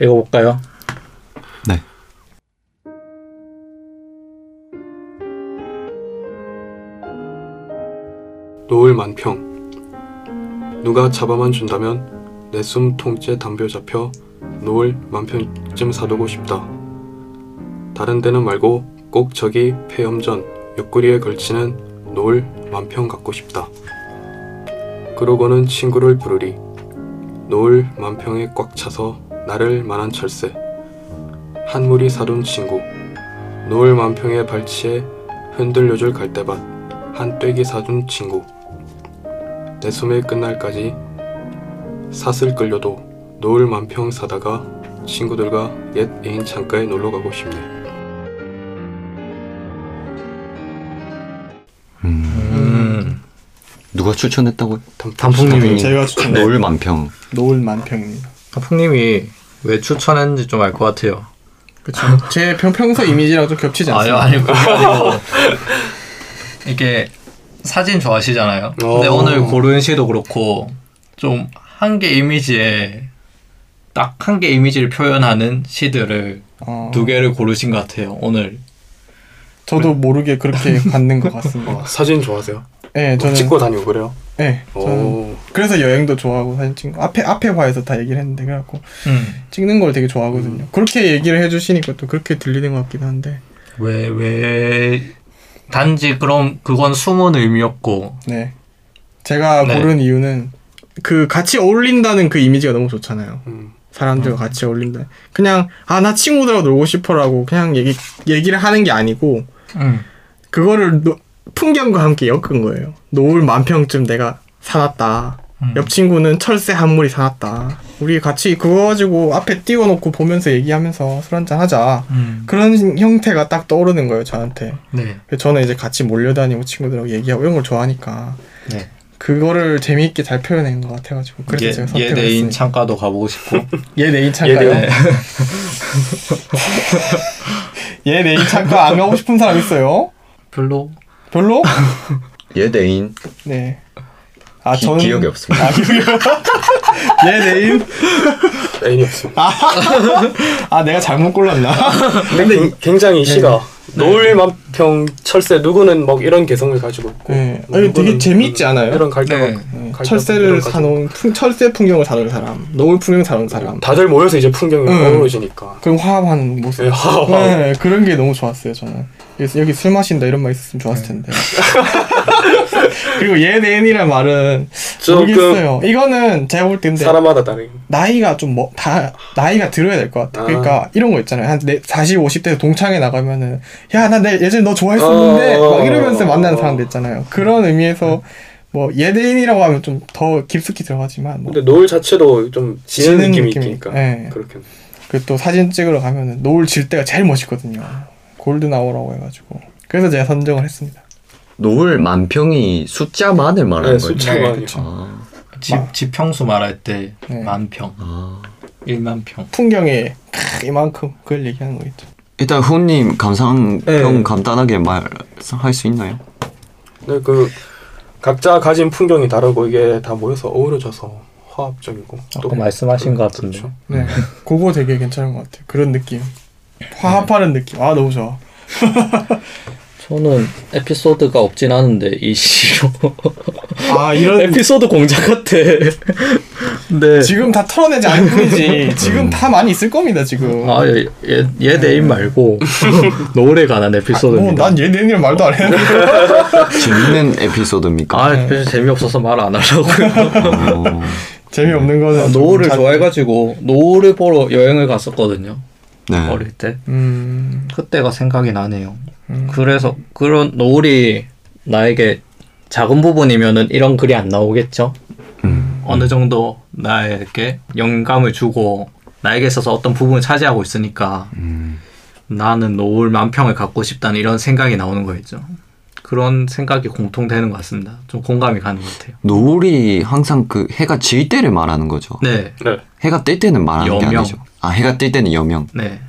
읽어볼까요? 네. 노을 만평 누가 잡아만 준다면 내 숨 통째 담벼 잡혀 노을 만평쯤 사두고 싶다. 다른 데는 말고 꼭 저기 폐염전 옆구리에 걸치는 노을 만평 갖고 싶다. 그러고는 친구를 부르리. 노을 만평에 꽉 차서 나를 만한 철새. 한물이 사둔 친구. 노을 만평의 발치에 흔들려줄 갈대밭. 한 떼기 사둔 친구. 내 숨의 끝날까지 사슬 끌려도 노을 만평 사다가 친구들과 옛 애인 창가에 놀러 가고 싶네. 누가 추천했다고요? 단풍님이 제가 추천해 노을 만평. 노을 만평입니다. 단풍님이 왜 추천했는지 좀 알 것 같아요. 그렇죠. 제 평, 평소 이미지랑 좀 겹치지 않습니까? 아니 아니고 이게 사진 좋아하시잖아요. 근데 어. 오늘 고른 시도 그렇고 좀 한 개 이미지에 딱 한 개 이미지를 표현하는 시들을 어, 두 개를 고르신 것 같아요. 오늘 저도 모르게 그렇게 받는 것 같습니다. 어, 사진 좋아하세요? 네, 저는 찍고 다니고 그래요? 네, 저는 오. 그래서 여행도 좋아하고 사진 거. 앞에 앞에 화에서 다 얘기를 했는데 그래갖고 음. 찍는 걸 되게 좋아하거든요. 그렇게 얘기를 해주시니까 또 그렇게 들리는 것 같기도 한데. 왜, 왜, 단지 그럼 그건 숨은 의미였고, 네. 제가 네. 고른 이유는 그 같이 어울린다는 그 이미지가 너무 좋잖아요. 음. 사람들과 같이 어울린다. 그냥 아 나 친구들하고 놀고 싶어라고 그냥 얘기 얘기를 하는 게 아니고 음. 그거를 노- 풍경과 함께 엮은 거예요. 노을 만평쯤 내가 살았다. 음. 옆 친구는 철새 한 무리 살았다. 우리 같이 그거 가지고 앞에 띄워놓고 보면서 얘기하면서 술 한잔 하자. 음. 그런 형태가 딱 떠오르는 거예요, 저한테. 네. 저는 이제 같이 몰려다니고 친구들하고 얘기하고 이런 걸 좋아하니까 네. 그거를 재미있게 잘 표현한 것 같아가지고 그래서 제가 얘, 선택을 얘 내인 했습니다. 창가도 가보고 싶고. 얘 내인 창가요? 네. 얘 내인 창가 안 가고 싶은 사람 있어요? 별로. 별로? 예대인 네. 아 기, 저는 기억이 없습니다. 아, 내인? 애인이 없습니다. 아 내가 잘못 골랐나? 근데 이- 굉장히 시가 노을 만평 철새 누구는 막 이런 개성을 가지고 있고 네. 뭐 아니, 되게 누구는 재밌지 않아요? 이런 갈등 네. 네, 철새를 사놓은 풍, 철새 풍경을 사놓은 사람, 노을 풍경 사놓은 사람, 다들 모여서 이제 풍경이 응. 어우러지니까 그럼 화합하는 모습. 네, 화합. 네, 그런 게 너무 좋았어요 저는. 그래서 여기 술 마신다 이런 말 있었으면 좋았을 텐데. 그리고 얘 내인이란 말은 모르겠어요. 이거는 제가 볼 때인데 사람마다 다르게 나이가 좀 뭐 다 나이가 들어야 될 것 같아. 아. 그러니까 이런 거 있잖아요. 한 네, 40, 50대 동창회 나가면은 야 나 내 예전에 너 좋아했었는데 어. 막 이러면서 만나는 사람들 있잖아요. 그런 의미에서 뭐 예대인이라고 하면 좀 더 깊숙이 들어가지만 뭐 근데 노을 자체도 좀 지는 지는 느낌이 느낌이- 있으니까 네. 그렇게 그리고 또 사진 찍으러 가면은 노을 질 때가 제일 멋있거든요. 골든 아워라고 해가지고 그래서 제가 선정을 했습니다. 노을 만평이 숫자만을 말하는 네, 거예요. 숫자가 네. 아, 집, 지평수 말할 때 네. 만평, 아. 일만평. 풍경에 크, 이만큼 그걸 얘기하는 거겠죠. 일단 후님 감상평 네. 간단하게 말할 수 있나요? 네, 그 각자 가진 풍경이 다르고 이게 다 모여서 어우러져서 화합적이고 아까 말씀하신 것 같은데. 그렇죠. 네, 그거 되게 괜찮은 것 같아요. 그런 느낌, 화합하는 느낌. 아 너무 좋아. 저는 에피소드가 없진 않은데 이 시로 아 이런 에피소드 공작 같아. 네. 지금 다 털어내지 않을 뿐이지 지금 다 많이 있을 겁니다 지금 아, 얘, 얘, 얘 내인 말고 노을에 관한 에피소드입니다. 뭐난얘 내니랑 말도 안 했는데 재밌는 에피소드입니까? 아, 그래서 재미없어서 말 안 하려고요. 어, 재미없는 거는 좀 노을을 자- 좋아해가지고 노을을 보러 여행을 갔었거든요. 네. 어릴 때. 음, 그때가 생각이 나네요. 음. 그래서 그런 노을이 나에게 작은 부분이면은 이런 글이 안 나오겠죠. 음. 어느 정도 나에게 영감을 주고 나에게 있어서 어떤 부분을 차지하고 있으니까 음. 나는 노을 만평을 갖고 싶다는 이런 생각이 나오는 거겠죠. 그런 생각이 공통되는 것 같습니다. 좀 공감이 가는 것 같아요. 노을이 항상 그 해가 질 때를 말하는 거죠. 네, 네. 해가 뜰 때는 말하는 게 여명. 아니죠. 아 해가 뜰 때는 여명. 네.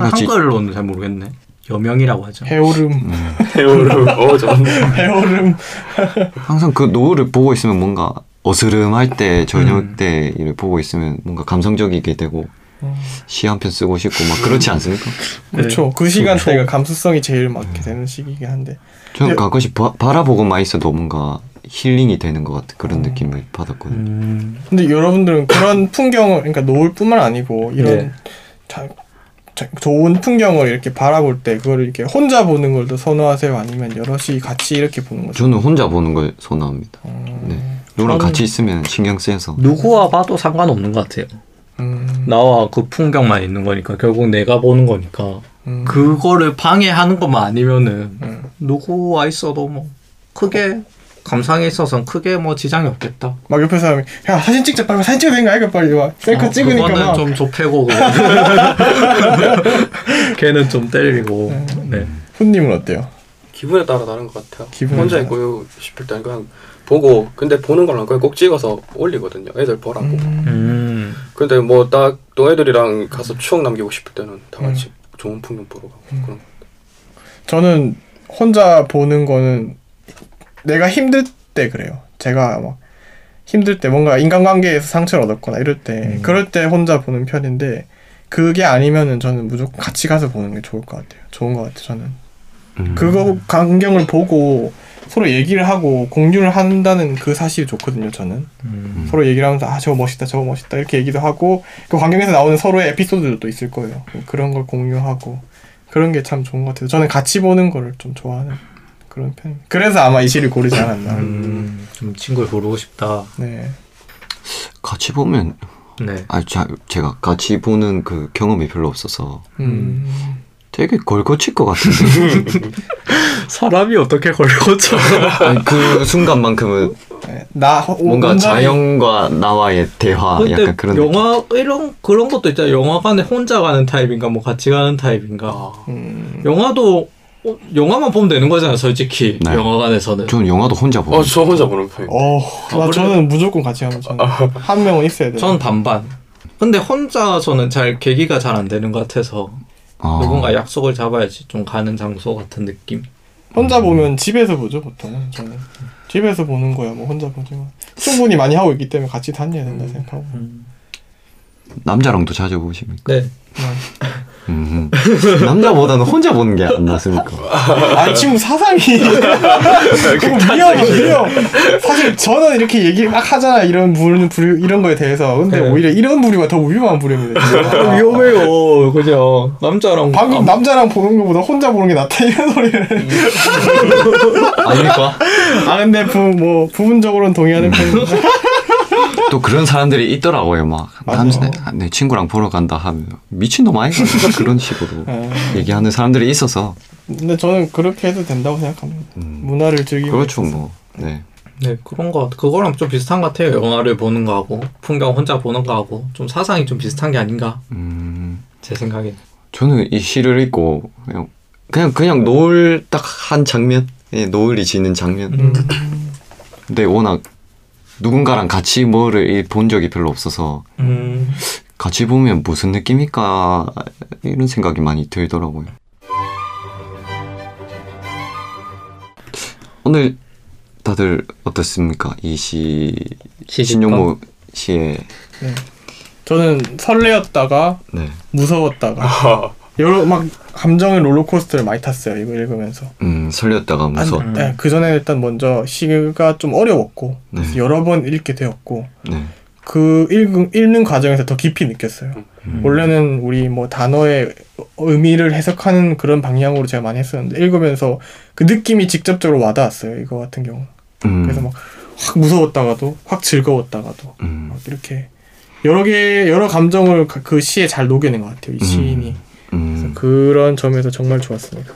해가 지- 한글로는 잘 모르겠네. 여명이라고 하죠. 해오름 해오름 어 좋네. 해오름 항상 그 노을을 보고 있으면 뭔가 어스름할 때 저녁 음. 때 이를 보고 있으면 뭔가 감성적이게 되고 음. 시 한 편 쓰고 싶고 막 그렇지 않습니까? 그렇죠 그 시간대가 감수성이 제일 맞게 되는 시기이긴 한데 저는 네. 가끔씩 바, 바라보고만 있어도 뭔가 힐링이 되는 것 같은 그런 느낌을 받았거든요. 음, 근데 여러분들은 그런 풍경을 그러니까 노을뿐만 아니고 이런 네. 자, 자- 좋은 풍경을 이렇게 바라볼 때 그걸 이렇게 혼자 보는 걸 더 선호하세요 아니면 여럿이 같이 이렇게 보는 거죠? 저는 혼자 보는 걸 선호합니다. 네. 누구랑 저는- 같이 있으면 신경 쓰여서 누구와 봐도 상관없는 것 같아요. 음, 나와 그 풍경만 있는 거니까 결국 내가 보는 거니까 음. 그거를 방해하는 것만 아니면은 음. 누구와 있어도 뭐 크게 감상에 있어서는 크게 뭐 지장이 없겠다. 막 옆에 사람이 야 사진 찍자 빨리 사진 찍어야 되는 거 빨리 막 셀카 어, 찍으니까 그거는 막좀 그거는. 걔는 좀 때리고 네. 훈님은 어때요? 기분에 따라 다른 것 같아요. 기분에 혼자 따라. 있고 싶을 때는 그냥 보고 근데 보는 거랑 그냥 꼭 찍어서 올리거든요. 애들 보라고. 음. 음. 근데 뭐 딱 또 애들이랑 가서 추억 남기고 싶을 때는 다 같이 좋은 풍경 보러 가고 그런. 저는 혼자 보는 거는 내가 힘들 때 그래요. 제가 막 힘들 때 뭔가 인간관계에서 상처를 얻었거나 이럴 때 그럴 때 혼자 보는 편인데 그게 아니면은 저는 무조건 같이 가서 보는 게 좋을 것 같아요. 좋은 것 같아요. 저는 음. 그거 광경을 보고 서로 얘기를 하고 공유를 한다는 그 사실이 좋거든요. 저는 음. 서로 얘기를 하면서 아 저거 멋있다 저거 멋있다 이렇게 얘기도 하고 그 광경에서 나오는 서로의 에피소드도 있을 거예요. 그런 걸 공유하고 그런 게 참 좋은 것 같아요. 저는 같이 보는 거를 좀 좋아하는 그런 편입니다. 그래서 아마 이 시를 고르지 않았나. 음. 좀 친구를 부르고 싶다. 네. 같이 보면 네. 아 자, 제가 같이 보는 그 경험이 별로 없어서 음. 되게 걸거칠 것 같은데 사람이 어떻게 걸고쳐? 아니, 그 순간만큼은 네. 나 호- 뭔가 자연과 나와의 대화 근데 약간 그런 느낌. 영화 이런 그런 것도 있잖아요. 영화관에 혼자 가는 타입인가 뭐 같이 가는 타입인가. 아, 음. 영화도 어, 영화만 보면 되는 거잖아요. 솔직히 네. 영화관에서는. 저는 영화도 혼자 보고 어, 저 혼자 보는 편이에요. 어, 나 그래? 저는 무조건 같이 하면 저는 한 명은 있어야 돼요. 저는 반반. 근데 혼자서는 잘 계기가 잘 안 되는 것 같아서 아, 누군가 약속을 잡아야지 좀 가는 장소 같은 느낌. 혼자 보면 집에서 보죠 보통은 저는 집에서 보는 거야 뭐 혼자 보지만 충분히 많이 하고 있기 때문에 같이 다녀야 된다 생각하고 남자랑도 자주 보십니까? 네. 음. 남자보다는 혼자 보는 게 안 낫습니까? 아 친구 사상이 위험 위험 사실 저는 이렇게 얘기 막 하잖아 이런 부류, 부류 이런 거에 대해서 근데 네. 오히려 이런 부류가 더 위험한 부류입니다 진짜. 위험해요. 그죠? 남자랑 방금 남자랑 보는 것보다 혼자 보는 게 낫다 이런 소리를 아닙니까? 아 근데 부, 뭐 부분적으로는 동의하는 편입니다 또 그런 사람들이 있더라고요. 막. 남자 내 친구랑 보러 간다 하면 미친놈 아이가 그런 식으로 아, 얘기하는 사람들이 있어서 근데 저는 그렇게 해도 된다고 생각합니다 음, 문화를 즐기고 그렇죠 있어서. 뭐. 네. 네 그런 거 그거랑 좀 비슷한 것 같아요. 영화를 보는 거하고 풍경 혼자 보는 거하고 좀 사상이 좀 비슷한 게 아닌가 음, 제 생각에. 저는 이 시를 읽고 그냥 그냥 그냥 노을 딱 한 장면, 예, 노을이 지는 장면. 음. 근데 워낙 누군가랑 같이 뭐를 본 적이 별로 없어서 음. 같이 보면 무슨 느낌일까 이런 생각이 많이 들더라고요. 오늘 다들 어떻습니까? 이시? 신용모 씨의 저는 설레었다가 네. 무서웠다가 여러 막 감정의 롤러코스터를 많이 탔어요 이거 읽으면서 음, 설렸다가 무서. 음. 네, 그 전에 일단 먼저 시가 좀 어려웠고 네. 여러 번 읽게 되었고 네. 그 읽은, 읽는 과정에서 더 깊이 느꼈어요. 음. 원래는 우리 뭐 단어의 의미를 해석하는 그런 방향으로 제가 많이 했었는데 읽으면서 그 느낌이 직접적으로 와닿았어요. 이거 같은 경우. 음. 그래서 막 확 무서웠다가도 확 즐거웠다가도 음. 막 이렇게 여러 개 여러 감정을 그- 그 시에 잘 녹여낸 것 같아요. 이 시인이. 음. 그런 점에서 정말 좋았습니다.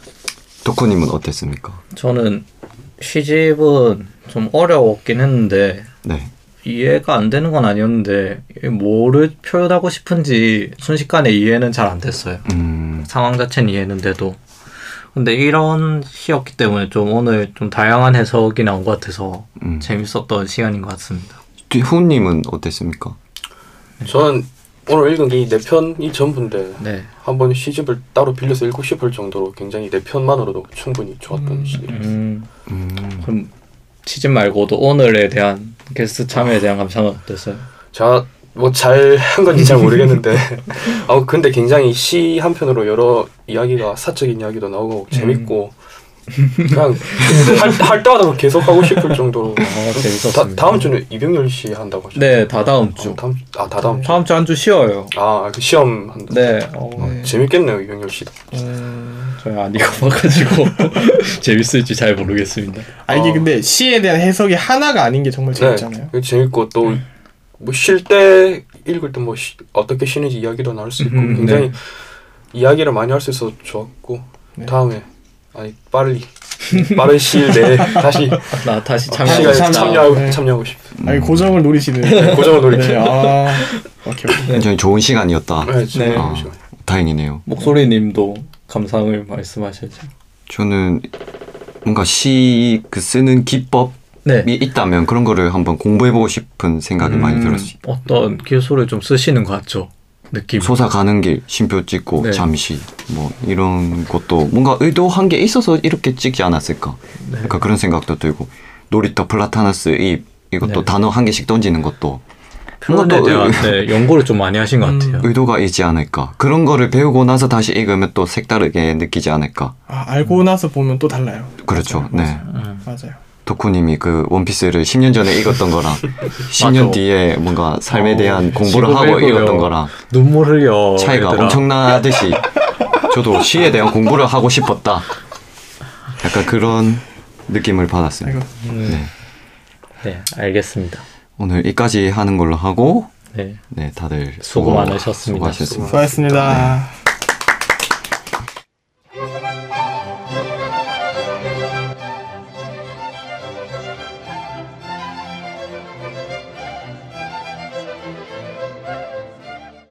덕후님은 어땠습니까? 저는 시집은 좀 어려웠긴 했는데 네. 이해가 안 되는 건 아니었는데 뭐를 표현하고 싶은지 순식간에 이해는 잘 안 됐어요. 음. 상황 자체는 이해했는데도 근데 이런 시였기 때문에 좀 오늘 좀 다양한 해석이 나온 것 같아서 음. 재밌었던 시간인 것 같습니다. 후님은 어땠습니까? 저는 오늘 읽은 게네 편이 전부인데 네. 한번 시집을 따로 빌려서 읽고 싶을 정도로 굉장히 네 편만으로도 충분히 좋았던 시들이었어요. 음, 음. 그럼 시집 말고도 오늘에 대한 게스트 참여에 대한 감상은 어땠어요? 제가 뭐 잘 한 건지 잘 모르겠는데 아 근데 굉장히 시 한편으로 여러 이야기가 사적인 이야기도 나오고 재밌고 그냥 할, 할 때마다 계속 하고 싶을 정도로 아, 재밌었습니다. 다, 다음 주는 이병렬 씨 한다고 하셨죠? 네, 다 다음 주. 어, 다음 아 다 다음 주. 다음 주 한 주 쉬어요. 아 그 시험 한다. 네. 어, 어, 재밌겠네요 이병렬 씨도. 음... 저희 안 읽어봐가지고 재밌을지 잘 모르겠습니다. 아 이게 어. 근데 시에 대한 해석이 하나가 아닌 게 정말 재밌잖아요. 네, 재밌고 또 뭐 쉴 때 읽을 때 뭐 어떻게 쉬는지 이야기도 나눌 수 있고 음, 굉장히 이야기를 많이 할 수 있어서 좋았고 네. 다음에 아니 빨리 빠른 시일 내에 다시 나 다시 시간에 참여하고 네. 참여하고 싶. 아니 고정을 노리시는. 고정을 노리기. 네, 아 오케이 오케이. 굉장히 좋은 시간이었다. 네, 진짜 네. 아, 다행이네요. 목소리님도 감상을 말씀하셔야죠. 저는 뭔가 시 그 쓰는 기법이 네. 있다면 그런 거를 한번 공부해보고 싶은 생각이 많이 음, 들었어요. 어떤 기술을 좀 쓰시는 것 같죠. 느낌. 소사 가는 길, 쉼표 찍고 네. 잠시 뭐 이런 것도 뭔가 의도한 게 있어서 이렇게 찍지 않았을까. 네. 그러니까 그런 생각도 들고 놀이터 플라타너스 이 이것도 네. 단어 한 개씩 던지는 것도 표현에 대한 네, 연구를 좀 많이 하신 것 음. 같아요. 의도가 있지 않을까. 그런 거를 배우고 나서 다시 읽으면 또 색다르게 느끼지 않을까. 아, 알고 나서 보면 또 달라요. 그렇죠. 맞아요. 네. 음. 맞아요. 덕후님이 그 원피스를 10년 전에 읽었던 거랑 10년 맞아. 뒤에 뭔가 삶에 어, 대한 공부를 하고 읽으면 읽었던 거랑 눈물 흘려. 차이가 얘들아. 엄청나듯이 저도 시에 대한 공부를 하고 싶었다. 약간 그런 느낌을 받았어요. 아이고. 음. 네. 네, 알겠습니다. 오늘 여기까지 하는 걸로 하고 네. 네 다들 수고 많으셨습니다. 수고하셨습니다. 수고하셨습니다.